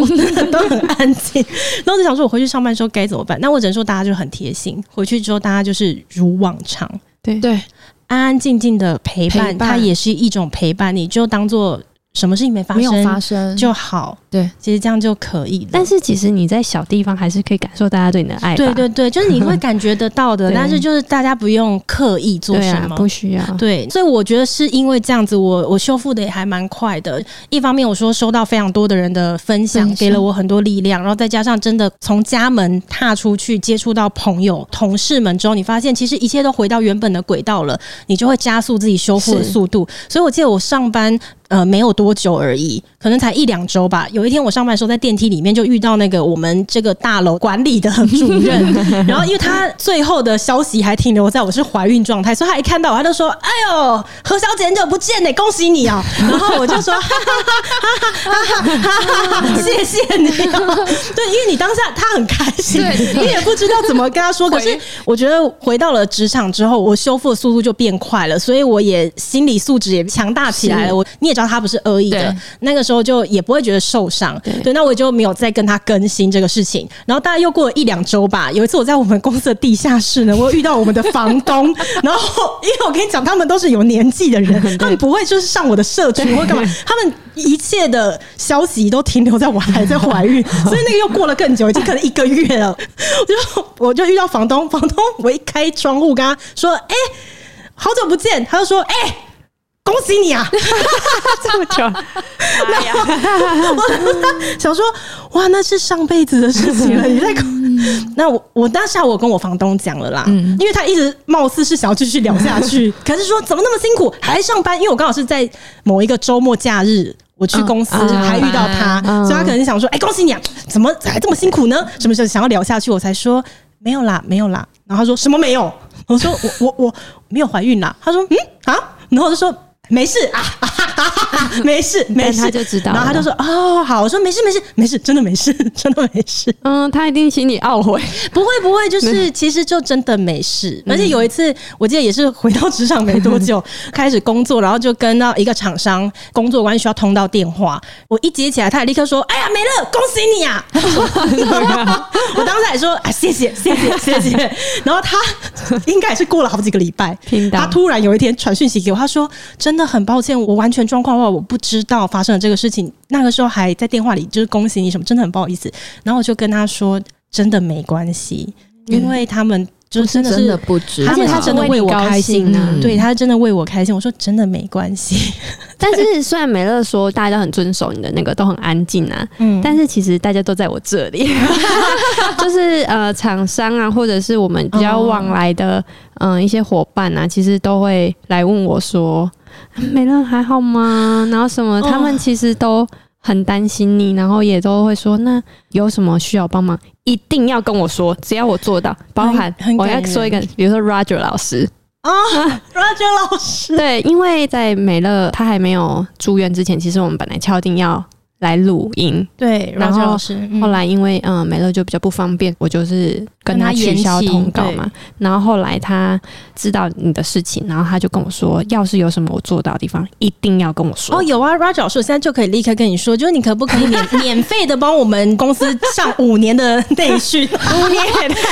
都很安静。然后就想说，我回去上班的时候该怎么办？那我只能说，大家就很贴心。回去之后，大家就是如往常，对对，安安静静的陪伴，陪伴它也是一种陪伴。你就当做。什么事情没发生，没有发生就好。对，其实这样就可以了。但是其实你在小地方还是可以感受大家对你的爱。对对对，就是你会感觉得到的。<laughs> 但是就是大家不用刻意做什么，啊、不需要。对，所以我觉得是因为这样子，我我修复的也还蛮快的。一方面我说收到非常多的人的分享，给了我很多力量，然后再加上真的从家门踏出去接触到朋友、同事们之后，你发现其实一切都回到原本的轨道了，你就会加速自己修复的速度。所以我记得我上班。呃，没有多久而已，可能才一两周吧。有一天我上班的时候，在电梯里面就遇到那个我们这个大楼管理的主任，<laughs> 然后因为他最后的消息还停留在我是怀孕状态，所以他一看到我，他就说：“哎呦，何小姐很久不见呢，恭喜你啊！” <laughs> 然后我就说：“哈哈哈哈哈哈，谢谢你啊。”对，因为你当下他很开心，你也不知道怎么跟他说。可是我觉得回到了职场之后，我修复的速度就变快了，所以我也心理素质也强大起来了。我你也知道。他不是恶意的，那个时候就也不会觉得受伤。对，那我就没有再跟他更新这个事情。然后大概又过了一两周吧，有一次我在我们公司的地下室呢，我遇到我们的房东。<laughs> 然后因为我跟你讲，他们都是有年纪的人，<laughs> 他们不会就是上我的社群或干嘛，他们一切的消息都停留在我还在怀孕，<laughs> 所以那个又过了更久，已经可能一个月了。我就我就遇到房东，房东我一开窗户跟他说：“哎，好久不见。”他就说：“哎。”恭喜你啊！<laughs> 这么久，哎呀，我 <laughs> 想说，哇，那是上辈子的事情了。你在，那我我当下我跟我房东讲了啦，因为他一直貌似是想要继续聊下去，<laughs> 可是说怎么那么辛苦还上班？因为我刚好是在某一个周末假日，我去公司还遇到他，所以他可能想说，哎，恭喜你啊，怎么还这么辛苦呢？什么时候想要聊下去？我才说没有啦，没有啦。然后他说什么没有？我说我我我没有怀孕啦。他说嗯啊，然后我就说。没事啊，哈哈哈，没事没事，<laughs> <laughs> 他就知道。然后他就说：“哦，好。”我说：“没事没事没事，真的没事，<laughs> 真的没事。”嗯，他一定心里懊悔。不会不会，就是其实就真的没事。而且有一次，我记得也是回到职场没多久，开始工作，然后就跟到一个厂商工作关系需要通到电话。我一接起来，他也立刻说：“哎呀，美乐，恭喜你啊！”我当时还说：“啊，谢谢谢谢谢谢。”然后他应该也是过了好几个礼拜，他突然有一天传讯息给我，他说：“真。”真的很抱歉，我完全状况外，我不知道发生了这个事情。那个时候还在电话里，就是恭喜你什么，真的很不好意思。然后我就跟他说，真的没关系，因为他们。就真的是，真的不知，他们他真的为我开心呢、啊嗯。对，他是真的为我开心。我说真的没关系。但是虽然美乐说大家都很遵守你的那个，都很安静啊，嗯，但是其实大家都在我这里，<laughs> 就是呃，厂商啊，或者是我们比较往来的嗯、呃、一些伙伴啊，其实都会来问我说，美乐还好吗？然后什么，他们其实都。很担心你，然后也都会说，那有什么需要帮忙，一定要跟我说，只要我做到。包含我要说一个，比如说 Roger 老师啊，Roger 老师，对，因为在美乐他还没有住院之前，其实我们本来敲定要。来录音，对，然后后来因为嗯美乐就比较不方便，我就是跟他取消通告嘛。然后后来他知道你的事情，然后他就跟我说，要是有什么我做到的地方，一定要跟我说。哦，有啊，Roger 老师，我现在就可以立刻跟你说，就是你可不可以免 <laughs> 免费的帮我们公司上五年的内训？五年，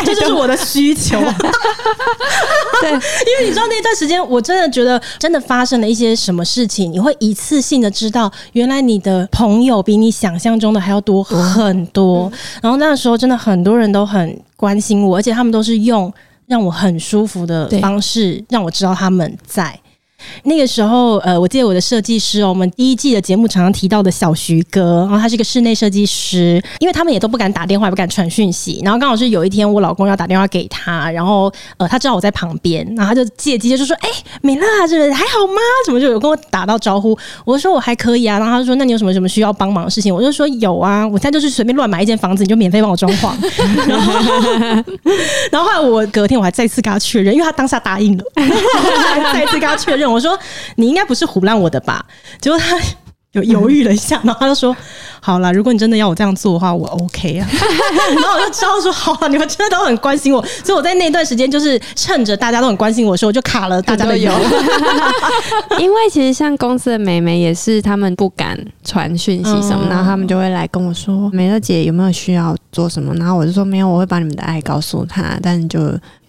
这就是我的需求。<laughs> 对，因为你知道那段时间，我真的觉得真的发生了一些什么事情，你会一次性的知道，原来你的朋友。比你想象中的还要多很多，然后那时候真的很多人都很关心我，而且他们都是用让我很舒服的方式让我知道他们在。那个时候，呃，我记得我的设计师哦，我们第一季的节目常常提到的小徐哥，然后他是一个室内设计师，因为他们也都不敢打电话，也不敢传讯息，然后刚好是有一天我老公要打电话给他，然后呃，他知道我在旁边，然后他就借机就说：“哎、欸，美乐啊，这还好吗？怎么就有跟我打到招呼？”我说：“我还可以啊。”然后他就说：“那你有什么什么需要帮忙的事情？”我就说：“有啊，我现在就是随便乱买一间房子，你就免费帮我装潢。”然后，然后后来我隔天我还再次跟他确认，因为他当下答应了，再次跟他确认。我说：“你应该不是唬烂我的吧？”结果他有犹豫了一下，然后他就说：“好了，如果你真的要我这样做的话，我 OK 啊。<laughs> ”然后我就知道说：“好啊，你们真的都很关心我。”所以我在那段时间就是趁着大家都很关心我的时候，我就卡了大家的油。<laughs> 因为其实像公司的美眉也是，他们不敢传讯息什么，嗯、然后他们就会来跟我说：“美乐姐有没有需要做什么？”然后我就说：“没有，我会把你们的爱告诉他。”但就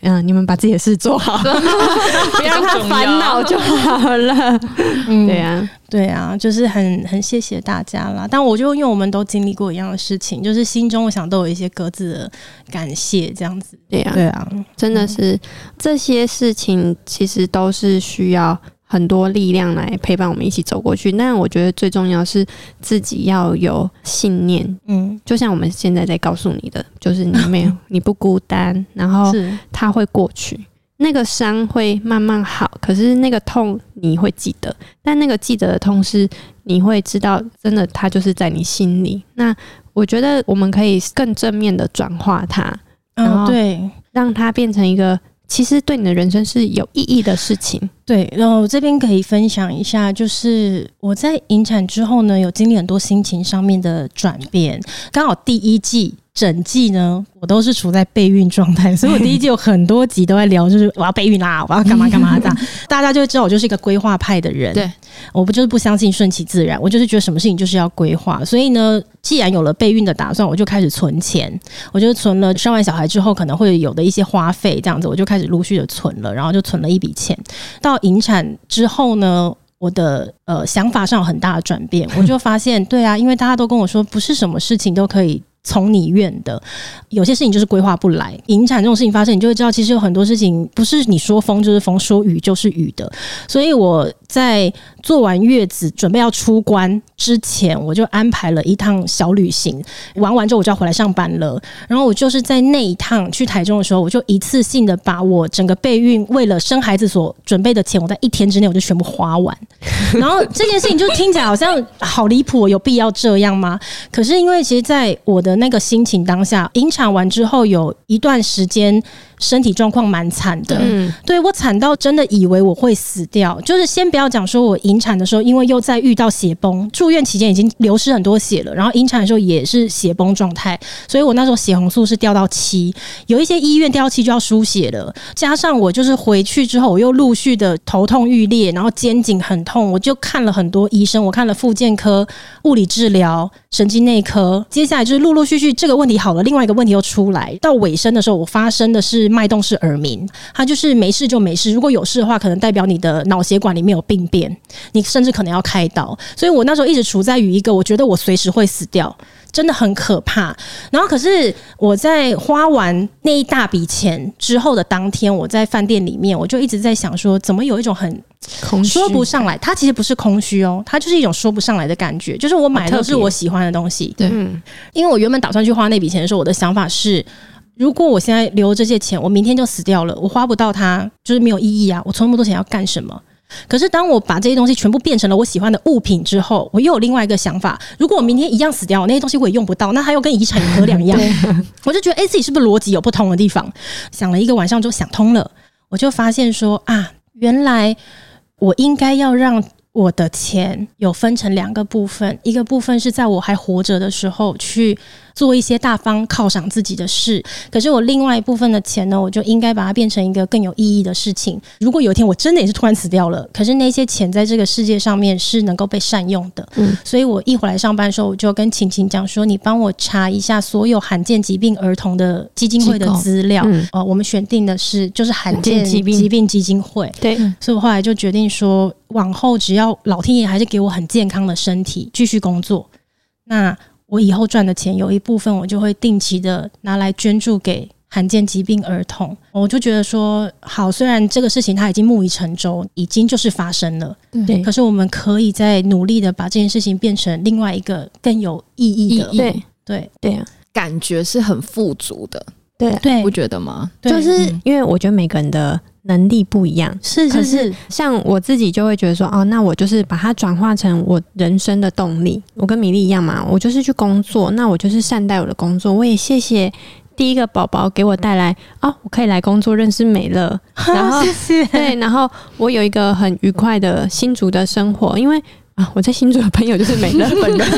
嗯，你们把自己的事做好，<laughs> 别让他烦恼就好了。嗯，对呀、啊。对啊，就是很很谢谢大家啦。但我就因为我们都经历过一样的事情，就是心中我想都有一些各自的感谢，这样子。对啊，对啊，真的是、嗯、这些事情，其实都是需要很多力量来陪伴我们一起走过去。那我觉得最重要是自己要有信念。嗯，就像我们现在在告诉你的，就是你没有，<laughs> 你不孤单，然后它会过去。那个伤会慢慢好，可是那个痛你会记得，但那个记得的痛是你会知道，真的它就是在你心里。那我觉得我们可以更正面的转化它，然后对，让它变成一个其实对你的人生是有意义的事情。对，然后这边可以分享一下，就是我在引产之后呢，有经历很多心情上面的转变，刚好第一季。整季呢，我都是处在备孕状态，所以我第一季有很多集都在聊，就是我要备孕啦，我要干嘛干嘛的，<laughs> 大家就会知道我就是一个规划派的人。对，我不就是不相信顺其自然，我就是觉得什么事情就是要规划。所以呢，既然有了备孕的打算，我就开始存钱，我就存了生完小孩之后可能会有的一些花费，这样子我就开始陆续的存了，然后就存了一笔钱。到引产之后呢，我的呃想法上有很大的转变，我就发现，对啊，因为大家都跟我说，不是什么事情都可以。从你愿的，有些事情就是规划不来。引产这种事情发生，你就会知道，其实有很多事情不是你说风就是风，说雨就是雨的。所以我在做完月子，准备要出关之前，我就安排了一趟小旅行。玩完之后，我就要回来上班了。然后我就是在那一趟去台中的时候，我就一次性的把我整个备孕为了生孩子所准备的钱，我在一天之内我就全部花完。<laughs> 然后这件事情就听起来好像好离谱，有必要这样吗？可是因为其实，在我的那个心情当下，引产完之后有一段时间。身体状况蛮惨的，嗯，对，我惨到真的以为我会死掉。就是先不要讲说我引产的时候，因为又在遇到血崩，住院期间已经流失很多血了，然后引产的时候也是血崩状态，所以我那时候血红素是掉到七，有一些医院掉到七就要输血了。加上我就是回去之后，我又陆续的头痛欲裂，然后肩颈很痛，我就看了很多医生，我看了复健科、物理治疗、神经内科，接下来就是陆陆续续这个问题好了，另外一个问题又出来，到尾声的时候，我发生的是。脉动式耳鸣，它就是没事就没事，如果有事的话，可能代表你的脑血管里面有病变，你甚至可能要开刀。所以我那时候一直处在于一个，我觉得我随时会死掉，真的很可怕。然后可是我在花完那一大笔钱之后的当天，我在饭店里面，我就一直在想说，怎么有一种很空虚，说不上来，它其实不是空虚哦，它就是一种说不上来的感觉，就是我买的都是我喜欢的东西。对，嗯，因为我原本打算去花那笔钱的时候，我的想法是。如果我现在留这些钱，我明天就死掉了，我花不到它，就是没有意义啊！我存那么多钱要干什么？可是当我把这些东西全部变成了我喜欢的物品之后，我又有另外一个想法：如果我明天一样死掉，那些东西我也用不到，那它又跟遗产有何两样？<laughs> 我就觉得，哎，自己是不是逻辑有不同的地方？想了一个晚上就想通了，我就发现说啊，原来我应该要让我的钱有分成两个部分，一个部分是在我还活着的时候去。做一些大方犒赏自己的事，可是我另外一部分的钱呢，我就应该把它变成一个更有意义的事情。如果有一天我真的也是突然死掉了，可是那些钱在这个世界上面是能够被善用的。嗯，所以我一回来上班的时候，我就跟晴晴讲说：“你帮我查一下所有罕见疾病儿童的基金会的资料。”嗯，哦，我们选定的是就是罕见疾病疾病基金会。对，所以我后来就决定说，往后只要老天爷还是给我很健康的身体，继续工作，那。我以后赚的钱有一部分，我就会定期的拿来捐助给罕见疾病儿童。我就觉得说，好，虽然这个事情它已经木已成舟，已经就是发生了，对，可是我们可以再努力的把这件事情变成另外一个更有意义的，对对。对啊，感觉是很富足的，对对，不觉得吗？就是因为我觉得每个人的。能力不一样，是，是，是，像我自己就会觉得说，哦，那我就是把它转化成我人生的动力。我跟米粒一样嘛，我就是去工作，那我就是善待我的工作。我也谢谢第一个宝宝给我带来，哦，我可以来工作认识美乐，<laughs> 然后谢谢，对，然后我有一个很愉快的新竹的生活，因为啊，我在新竹的朋友就是美乐本人，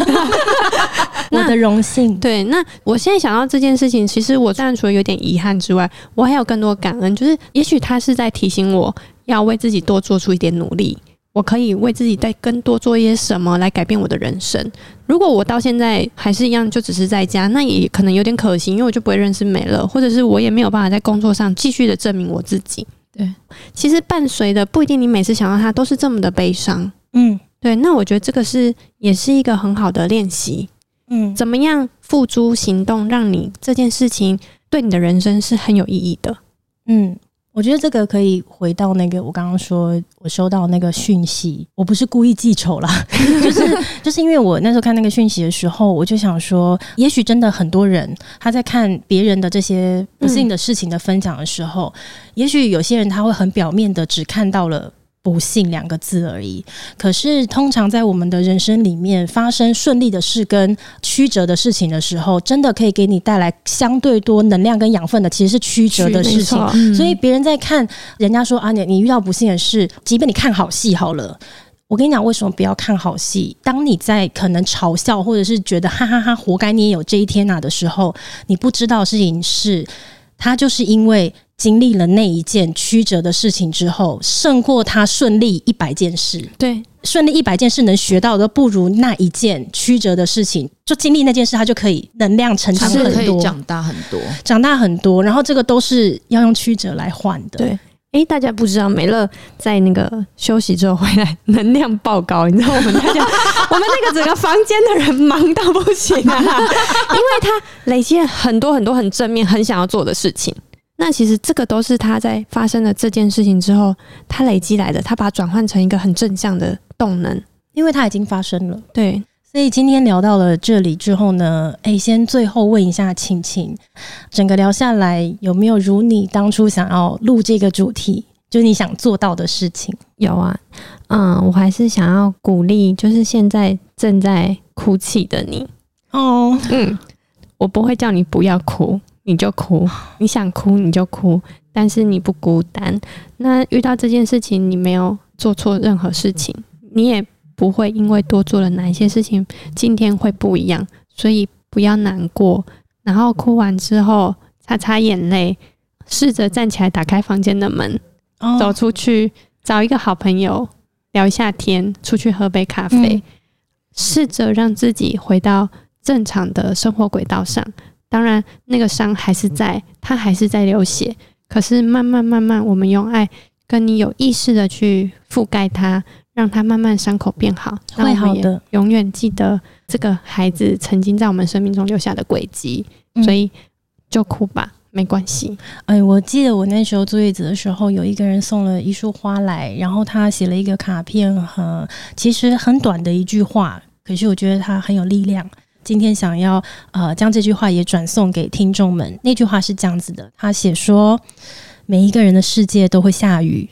<laughs> 我的荣幸。对，那我现在想到这件事情，其实我当然除了有点遗憾之外，我还有更多感恩，就是也许他是在提醒我要为自己多做出一点努力，我可以为自己再更多做一些什么来改变我的人生。如果我到现在还是一样，就只是在家，那也可能有点可惜，因为我就不会认识美乐，或者是我也没有办法在工作上继续的证明我自己。对，其实伴随的不一定你每次想到他都是这么的悲伤。嗯。对，那我觉得这个是也是一个很好的练习，嗯，怎么样付诸行动，让你这件事情对你的人生是很有意义的，嗯，我觉得这个可以回到那个我刚刚说我收到那个讯息，我不是故意记仇啦，<laughs> 就是就是因为我那时候看那个讯息的时候，我就想说，也许真的很多人他在看别人的这些不幸的事情的分享的时候，嗯，也许有些人他会很表面的只看到了。不幸两个字而已。可是，通常在我们的人生里面，发生顺利的事跟曲折的事情的时候，真的可以给你带来相对多能量跟养分的，其实是曲折的事情。嗯、所以，别人在看人家说啊，你你遇到不幸的事，即便你看好戏好了，我跟你讲，为什么不要看好戏？当你在可能嘲笑或者是觉得哈哈哈，活该你也有这一天呐、啊、的时候，你不知道的事情是，他就是因为。经历了那一件曲折的事情之后，胜过他顺利一百件事。对，顺利一百件事能学到的，不如那一件曲折的事情。就经历那件事，他就可以能量成长很多，长大很多，长大很多。然后这个都是要用曲折来换的。对，哎、欸，大家不知道，美乐在那个休息之后回来，能量爆高。你知道，我们大家，我们那个整个房间的人忙到不行啊，因为他累积了很多很多很正面、很想要做的事情。那其实这个都是他在发生了这件事情之后，他累积来的，他把它转换成一个很正向的动能，因为它已经发生了。对，所以今天聊到了这里之后呢，哎，先最后问一下晴晴，整个聊下来有没有如你当初想要录这个主题，就是你想做到的事情？有啊，嗯，我还是想要鼓励，就是现在正在哭泣的你哦，嗯，我不会叫你不要哭。你就哭，你想哭你就哭，但是你不孤单。那遇到这件事情，你没有做错任何事情，你也不会因为多做了哪一些事情，今天会不一样。所以不要难过，然后哭完之后擦擦眼泪，试着站起来，打开房间的门，走出去找一个好朋友聊一下天，出去喝杯咖啡，试着让自己回到正常的生活轨道上。当然，那个伤还是在，它还是在流血。可是慢慢慢慢，我们用爱跟你有意识的去覆盖它，让它慢慢伤口变好。会好的，永远记得这个孩子曾经在我们生命中留下的轨迹。所以就哭吧，没关系。哎，我记得我那时候坐月子的时候，有一个人送了一束花来，然后他写了一个卡片，和其实很短的一句话，可是我觉得他很有力量。今天想要呃将这句话也转送给听众们。那句话是这样子的，他写说：每一个人的世界都会下雨，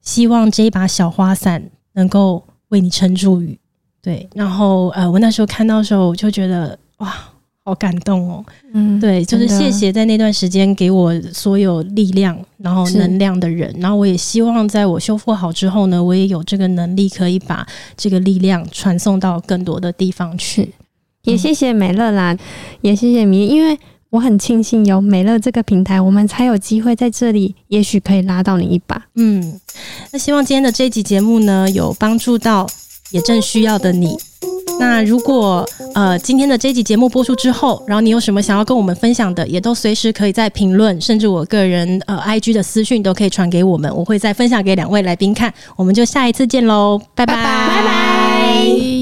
希望这一把小花伞能够为你撑住雨。对，然后呃，我那时候看到的时候，我就觉得哇，好感动哦。嗯，对，就是谢谢在那段时间给我所有力量然后能量的人，然后我也希望在我修复好之后呢，我也有这个能力可以把这个力量传送到更多的地方去。也谢谢美乐啦，也谢谢米，因为我很庆幸有美乐这个平台，我们才有机会在这里，也许可以拉到你一把。嗯，那希望今天的这集节目呢，有帮助到也正需要的你。那如果呃今天的这集节目播出之后，然后你有什么想要跟我们分享的，也都随时可以在评论，甚至我个人呃 IG 的私讯都可以传给我们，我会再分享给两位来宾看。我们就下一次见喽，拜拜拜拜。